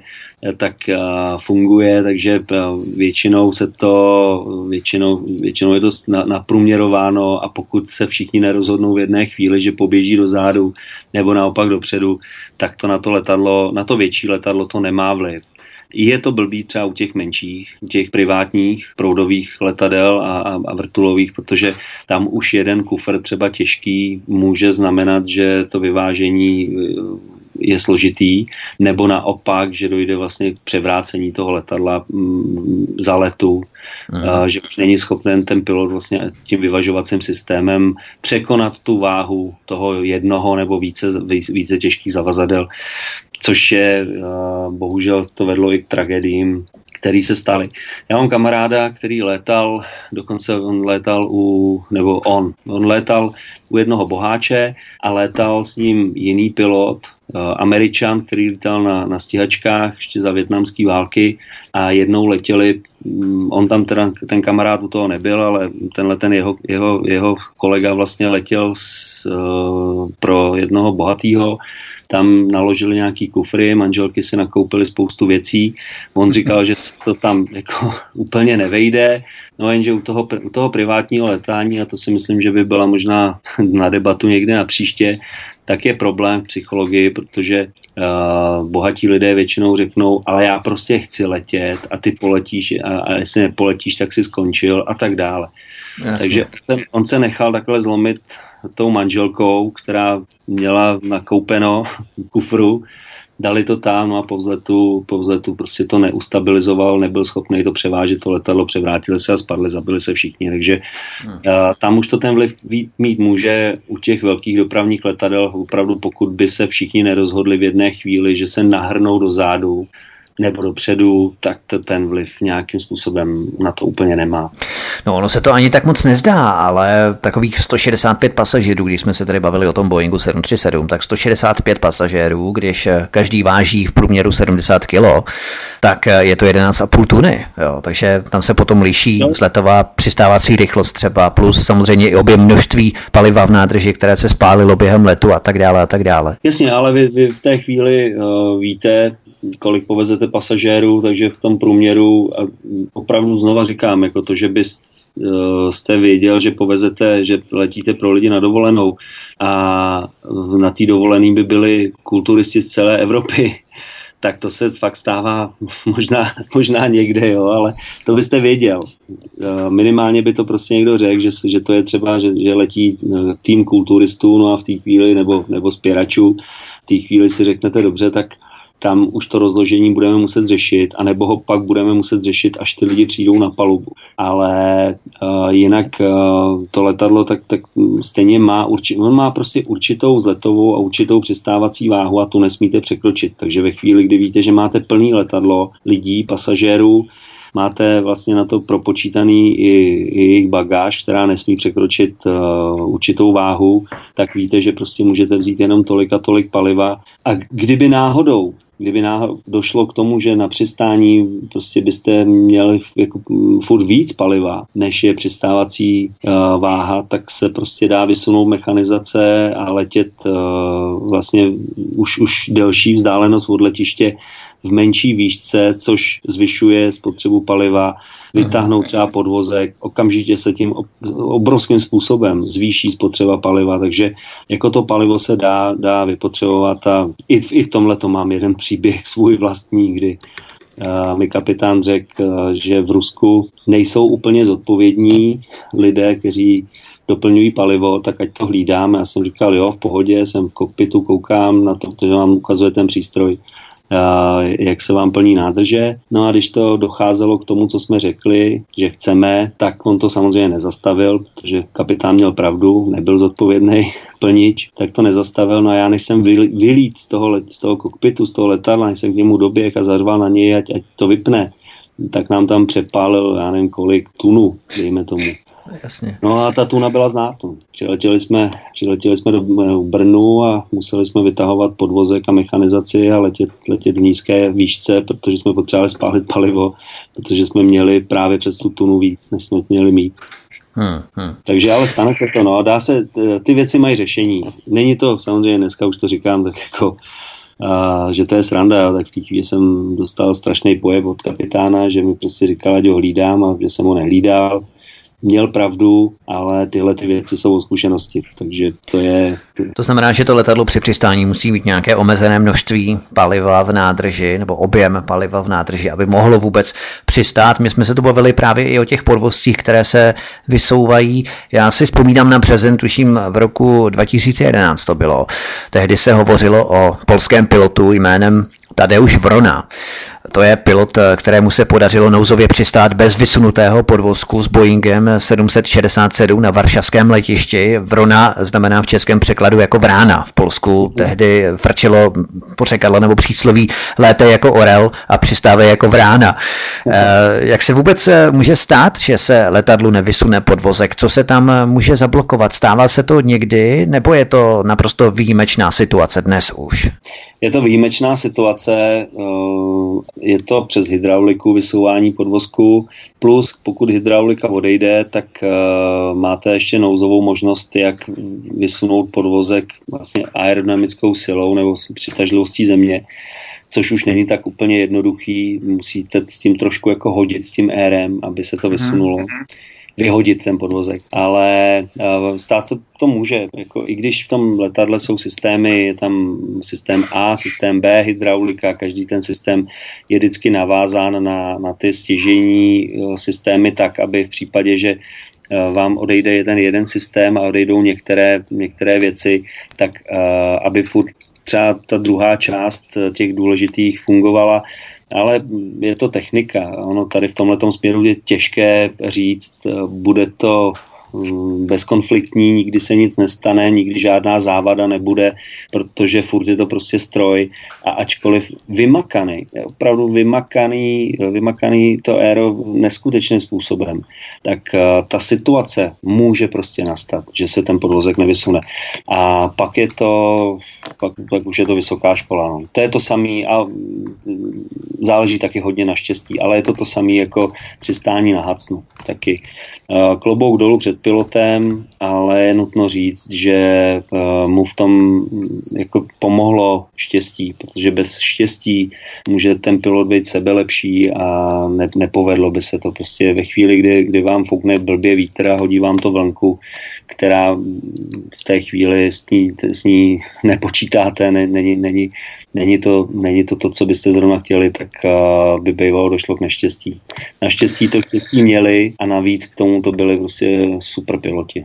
tak eh, funguje, takže eh, většinou se to, většinou, většinou je to naprůměrováno a pokud se všichni nerozhodnou v jedné chvíli, že poběží do zádu nebo naopak dopředu, tak to na to letadlo, na to větší letadlo to nemá vliv. Je to blbý třeba u těch menších, u těch privátních proudových letadel a, a, a vrtulových, protože tam už jeden kufr třeba těžký může znamenat, že to vyvážení je složitý, nebo naopak, že dojde vlastně k převrácení toho letadla mm, za letu, a, že už není schopen ten pilot vlastně tím vyvažovacím systémem překonat tu váhu toho jednoho nebo více, více těžkých zavazadel, což je, bohužel to vedlo i k tragédiím, který se staly. Já mám kamaráda, který létal, dokonce on létal u, nebo on, on létal u jednoho boháče a létal s ním jiný pilot, Američan, který lítal na, na stíhačkách ještě za větnamské války a jednou letěli, mm, on tam teda, ten kamarád u toho nebyl, ale tenhle ten jeho, jeho, jeho kolega vlastně letěl s, uh, pro jednoho bohatého tam naložili nějaký kufry, manželky si nakoupily spoustu věcí. On říkal, že se to tam jako úplně nevejde, no jenže u toho, u toho privátního letání, a to si myslím, že by byla možná na debatu někde na příště, tak je problém v psychologii, protože uh, bohatí lidé většinou řeknou, ale já prostě chci letět a ty poletíš a, a jestli nepoletíš, tak si skončil a tak dále. Jasně. Takže on, on se nechal takhle zlomit tou manželkou, která měla nakoupeno kufru, dali to tam a po vzletu, po vzletu prostě to neustabilizoval, nebyl schopný to převážet, to letadlo, převrátili se a spadli, zabili se všichni, takže hmm. uh, tam už to ten vliv mít může u těch velkých dopravních letadel, opravdu pokud by se všichni nerozhodli v jedné chvíli, že se nahrnou do zádu, nebo dopředu, tak to ten vliv nějakým způsobem na to úplně nemá. No ono se to ani tak moc nezdá, ale takových 165 pasažérů, když jsme se tady bavili o tom Boeingu 737, tak 165 pasažérů, když každý váží v průměru 70 kg, tak je to 11,5 tuny. Jo, takže tam se potom liší no. zletová přistávací rychlost třeba, plus samozřejmě i objem množství paliva v nádrži, které se spálilo během letu a tak dále a tak dále. Jasně, ale vy, vy v té chvíli uh, víte, kolik povezete pasažérů, takže v tom průměru a opravdu znova říkám, jako to, že byste eh, věděl, že povezete, že letíte pro lidi na dovolenou a na té dovolený by byli kulturisti z celé Evropy, tak to se fakt stává možná, možná někde, jo, ale to byste věděl. Eh, minimálně by to prostě někdo řekl, že, že to je třeba, že, že letí eh, tým kulturistů, no a v té chvíli, nebo, nebo spěračů, v té chvíli si řeknete, dobře, tak tam už to rozložení budeme muset řešit, anebo ho pak budeme muset řešit, až ty lidi přijdou na palubu. Ale uh, jinak uh, to letadlo tak, tak stejně má, urči, on má prostě určitou vzletovou a určitou přistávací váhu a tu nesmíte překročit. Takže ve chvíli, kdy víte, že máte plný letadlo lidí, pasažérů, máte vlastně na to propočítaný i, i jejich bagáž, která nesmí překročit uh, určitou váhu, tak víte, že prostě můžete vzít jenom tolik a tolik paliva. A kdyby náhodou kdyby došlo k tomu, že na přistání prostě byste měli jako furt víc paliva, než je přistávací uh, váha, tak se prostě dá vysunout mechanizace a letět uh, vlastně už, už delší vzdálenost od letiště v menší výšce, což zvyšuje spotřebu paliva, vytáhnout třeba podvozek, okamžitě se tím obrovským způsobem zvýší spotřeba paliva, takže jako to palivo se dá, dá vypotřebovat a i, i v tomhle to mám jeden příběh svůj vlastní, kdy Uh, mi kapitán řekl, uh, že v Rusku nejsou úplně zodpovědní lidé, kteří doplňují palivo, tak ať to hlídáme. Já jsem říkal, jo, v pohodě, jsem v kokpitu, koukám na to, protože vám ukazuje ten přístroj jak se vám plní nádrže. No a když to docházelo k tomu, co jsme řekli, že chceme, tak on to samozřejmě nezastavil, protože kapitán měl pravdu, nebyl zodpovědný plnič, tak to nezastavil. No a já než jsem vylít z toho, z toho kokpitu, z toho letadla, než jsem k němu doběh a zařval na něj, ať, ať to vypne, tak nám tam přepálil, já nevím kolik, tunu, dejme tomu. Jasně. No a ta tuna byla znát. Přiletěli jsme, přiletěli jsme do Brnu a museli jsme vytahovat podvozek a mechanizaci a letět, letět v nízké výšce, protože jsme potřebovali spálit palivo, protože jsme měli právě přes tu tunu víc, než jsme měli mít. Hmm, hmm. Takže ale stane se to, no, dá se, ty věci mají řešení. Není to, samozřejmě dneska už to říkám, tak jako a, že to je sranda, tak v té chvíli jsem dostal strašný pojeb od kapitána, že mi prostě říkal, ať ho hlídám a že jsem ho nehlídal měl pravdu, ale tyhle ty věci jsou o zkušenosti, takže to je... To znamená, že to letadlo při přistání musí mít nějaké omezené množství paliva v nádrži, nebo objem paliva v nádrži, aby mohlo vůbec přistát. My jsme se tu bavili právě i o těch podvozcích, které se vysouvají. Já si vzpomínám na březen, tuším v roku 2011 to bylo. Tehdy se hovořilo o polském pilotu jménem Tadeusz Vrona. To je pilot, kterému se podařilo nouzově přistát bez vysunutého podvozku s Boeingem 767 na varšavském letišti. Vrona znamená v českém překladu jako vrána. V Polsku tehdy frčelo pořekadlo nebo přísloví léte jako orel a přistávají jako vrána. Eh, jak se vůbec eh, může stát, že se letadlu nevysune podvozek? Co se tam eh, může zablokovat? Stává se to někdy, nebo je to naprosto výjimečná situace dnes už? Je to výjimečná situace, je to přes hydrauliku vysouvání podvozku, plus pokud hydraulika odejde, tak máte ještě nouzovou možnost, jak vysunout podvozek vlastně aerodynamickou silou nebo přitažlivostí země což už není tak úplně jednoduchý, musíte s tím trošku jako hodit s tím érem, aby se to vysunulo. Mhm vyhodit ten podvozek. Ale uh, stát se to může. Jako, I když v tom letadle jsou systémy, je tam systém A, systém B, hydraulika, každý ten systém je vždycky navázán na, na ty stěžení uh, systémy tak, aby v případě, že uh, vám odejde ten jeden systém a odejdou některé, některé věci, tak aby furt třeba ta druhá část těch důležitých fungovala, ale je to technika. Ono tady v tomhle směru je těžké říct, bude to bezkonfliktní, nikdy se nic nestane, nikdy žádná závada nebude, protože furt je to prostě stroj a ačkoliv vymakaný, opravdu vymakaný, vymakaný to aero neskutečným způsobem, tak uh, ta situace může prostě nastat, že se ten podvozek nevysune. A pak je to, pak, pak už je to vysoká škola. No. To je to samé a mm, záleží taky hodně na štěstí, ale je to to samé jako přistání na Hacnu. Taky uh, klobouk dolů před pilotem, ale je nutno říct, že eh, mu v tom mm, jako pomohlo štěstí, protože bez štěstí může ten pilot být sebe lepší a ne, nepovedlo by se to. Prostě ve chvíli, kdy, kdy vám foukne blbě vítr a hodí vám to vlnku, která v té chvíli s ní, s ní nepočítáte, není, není, není to, není to to, co byste zrovna chtěli, tak uh, by bývalo došlo k neštěstí. Naštěstí to štěstí měli a navíc k tomu to byly prostě super piloti.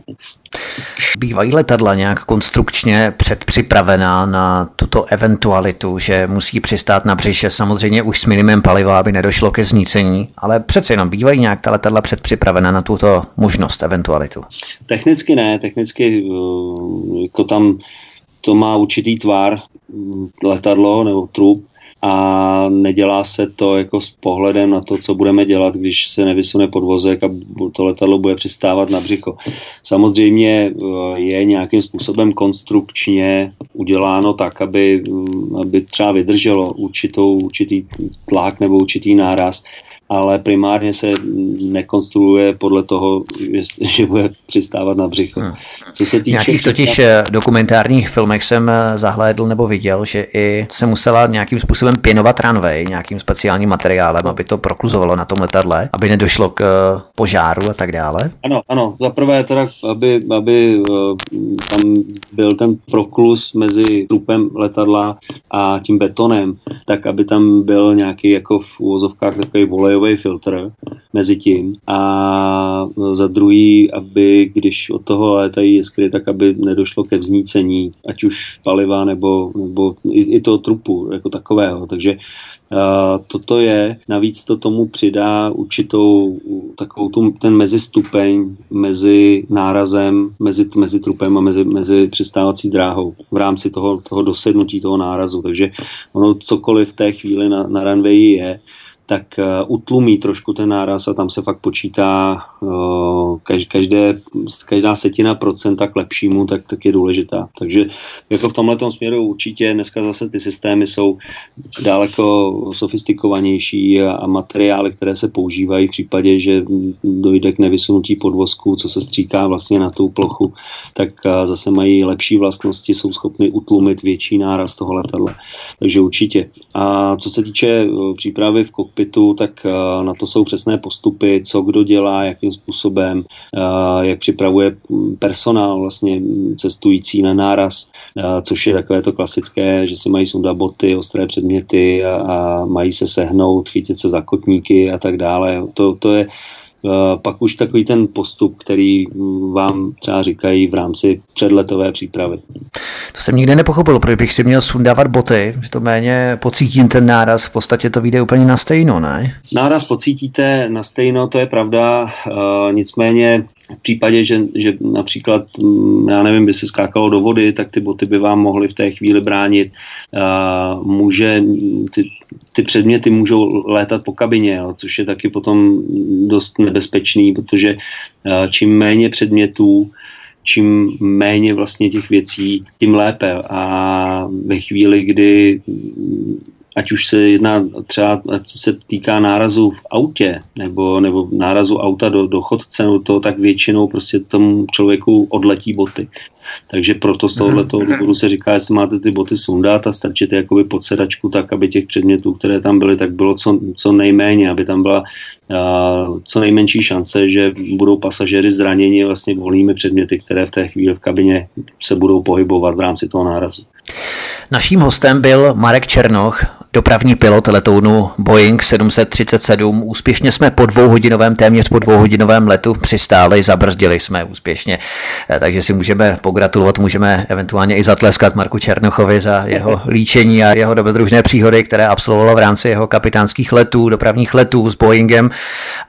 Bývají letadla nějak konstrukčně předpřipravená na tuto eventualitu, že musí přistát na břiše samozřejmě už s minimem paliva, aby nedošlo ke znícení, ale přece jenom bývají nějak ta letadla předpřipravená na tuto možnost, eventualitu? Technicky ne, technicky uh, jako tam to má určitý tvar mm, letadlo nebo trup a nedělá se to jako s pohledem na to, co budeme dělat, když se nevysune podvozek a to letadlo bude přistávat na břicho. Samozřejmě eh, je nějakým způsobem konstrukčně uděláno tak, aby, mm, aby třeba vydrželo určitou, určitý tlak nebo určitý náraz ale primárně se nekonstruuje podle toho, že bude přistávat na břicho. Hmm. Co se týče nějakých totiž eh, dokumentárních filmech jsem eh, zahlédl nebo viděl, že i se musela nějakým způsobem pěnovat runway, nějakým speciálním materiálem, aby to prokluzovalo na tom letadle, aby nedošlo k eh, požáru a tak dále. Ano, ano. Za prvé teda, aby, aby tam byl ten proklus mezi trupem letadla a tím betonem, tak aby tam byl nějaký jako v úvozovkách takový volejový filtr mezi tím a za druhý, aby když od toho létají jiskry, tak aby nedošlo ke vznícení, ať už paliva nebo, nebo i, i toho trupu jako takového. Takže Uh, toto je, navíc to tomu přidá určitou takovou tu, ten mezistupeň mezi nárazem, mezi, mezi trupem a mezi, mezi přistávací dráhou v rámci toho, toho dosednutí toho nárazu. Takže ono cokoliv v té chvíli na, na runway je, tak eh, utlumí trošku ten náraz a tam se fakt počítá eh, každé, každá setina procenta k lepšímu, tak, tak je důležitá. Takže jako v tomhle směru určitě dneska zase ty systémy jsou daleko sofistikovanější a, materiály, které se používají v případě, že dojde k nevysunutí podvozku, co se stříká vlastně na tu plochu, tak eh, zase mají lepší vlastnosti, jsou schopny utlumit větší náraz toho letadla. Takže určitě. A co se týče přípravy v kokpitu, kokpitu, tak eh, na to jsou přesné postupy, co kdo dělá, jakým způsobem, eh, jak připravuje personál vlastně cestující na náraz, eh, což je takové to klasické, že si mají sundat boty, ostré předměty a, a mají se sehnout, chytit se za kotníky a tak dále. To, to je pak už takový ten postup, který vám třeba říkají v rámci předletové přípravy. To jsem nikdy nepochopil, proč bych si měl sundávat boty, že to méně pocítím ten náraz, v podstatě to vyjde úplně na stejno, ne? Náraz pocítíte na stejno, to je pravda, uh, nicméně v případě, že, že například, mm, já nevím, by se skákalo do vody, tak ty boty by vám mohly v té chvíli bránit. Může, ty, ty předměty můžou létat po kabině, jo, což je taky potom dost nebezpečný, protože čím méně předmětů, čím méně vlastně těch věcí, tím lépe. A ve chvíli, kdy ať už se jedná třeba, co se týká nárazu v autě, nebo, nebo nárazu auta do, do chodce, no to, tak většinou prostě tomu člověku odletí boty. Takže proto z tohohle toho důvodu se říká, jestli máte ty boty sundat a strčit jakoby pod sedačku tak, aby těch předmětů, které tam byly, tak bylo co, co nejméně, aby tam byla uh, co nejmenší šance, že budou pasažéry zraněni vlastně volnými předměty, které v té chvíli v kabině se budou pohybovat v rámci toho nárazu. Naším hostem byl Marek Černoch, dopravní pilot letounu Boeing 737. Úspěšně jsme po dvouhodinovém, téměř po dvouhodinovém letu přistáli, zabrzdili jsme úspěšně, eh, takže si můžeme pogratulovat, můžeme eventuálně i zatleskat Marku Černochovi za jeho líčení a jeho dobrodružné příhody, které absolvoval v rámci jeho kapitánských letů, dopravních letů s Boeingem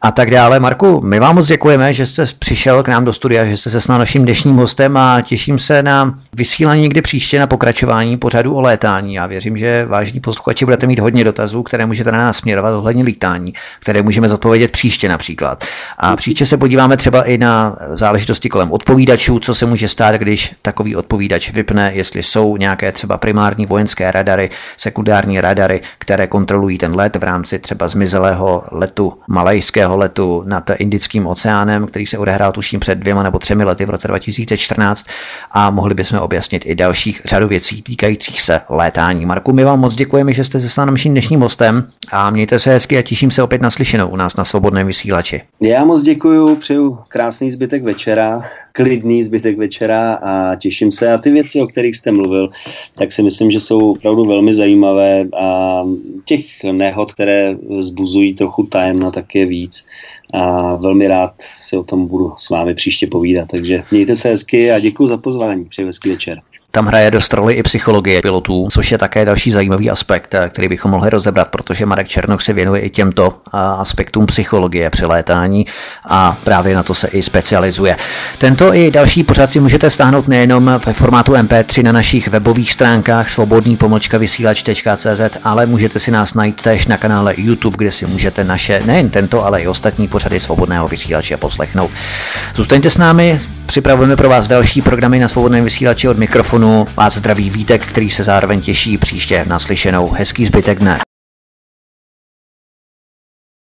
a tak dále. Marku, my vám moc děkujeme, že jste přišel k nám do studia, že jste se s naším dnešním hostem a těším se na vysílání někdy příště na pokračování pořadu o létání. Já věřím, že vážní posluchači budete mít hodně dotazů, které můžete na nás směrovat ohledně lítání, které můžeme zodpovědět příště například. A příště se podíváme třeba i na záležitosti kolem odpovídačů, co se může stát, když takový odpovídač vypne, jestli jsou nějaké třeba primární vojenské radary, sekundární radary, které kontrolují ten let v rámci třeba zmizelého letu, malajského letu nad Indickým oceánem, který se odehrál tuším před dvěma nebo třemi lety v roce 2014 a mohli bychom objasnit i dalších řadu věcí týkajících se létání. Marku, my vám moc děkujeme, že jste s naším dnešním hostem a mějte se hezky a těším se opět na slyšenou u nás na Svobodném vysílači. Já moc děkuji, přeju krásný zbytek večera, klidný zbytek večera a těším se. A ty věci, o kterých jste mluvil, tak si myslím, že jsou opravdu velmi zajímavé a těch nehod, které zbuzují trochu tajemna, tak je víc a velmi rád si o tom budu s vámi příště povídat. Takže mějte se hezky a děkuji za pozvání. Přeji hezký večer. Tam hraje dost roli i psychologie pilotů, což je také další zajímavý aspekt, eh, který bychom mohli rozebrat, protože Marek Černoch se věnuje i těmto eh, aspektům psychologie při létání a právě na to se i specializuje. Tento i další pořad si můžete stáhnout nejenom ve formátu MP3 na našich webových stránkách svobodný pomlčka vysílač.cz, ale můžete si nás najít též na kanále YouTube, kde si můžete naše nejen tento, ale i ostatní pořady svobodného vysílače poslechnout. Zůstaňte s námi, připravujeme pro vás další programy na svobodném vysílači od mikrofonu mikrofonu vás zdraví Vítek, který se zároveň těší příště naslyšenou. Hezký zbytek dne.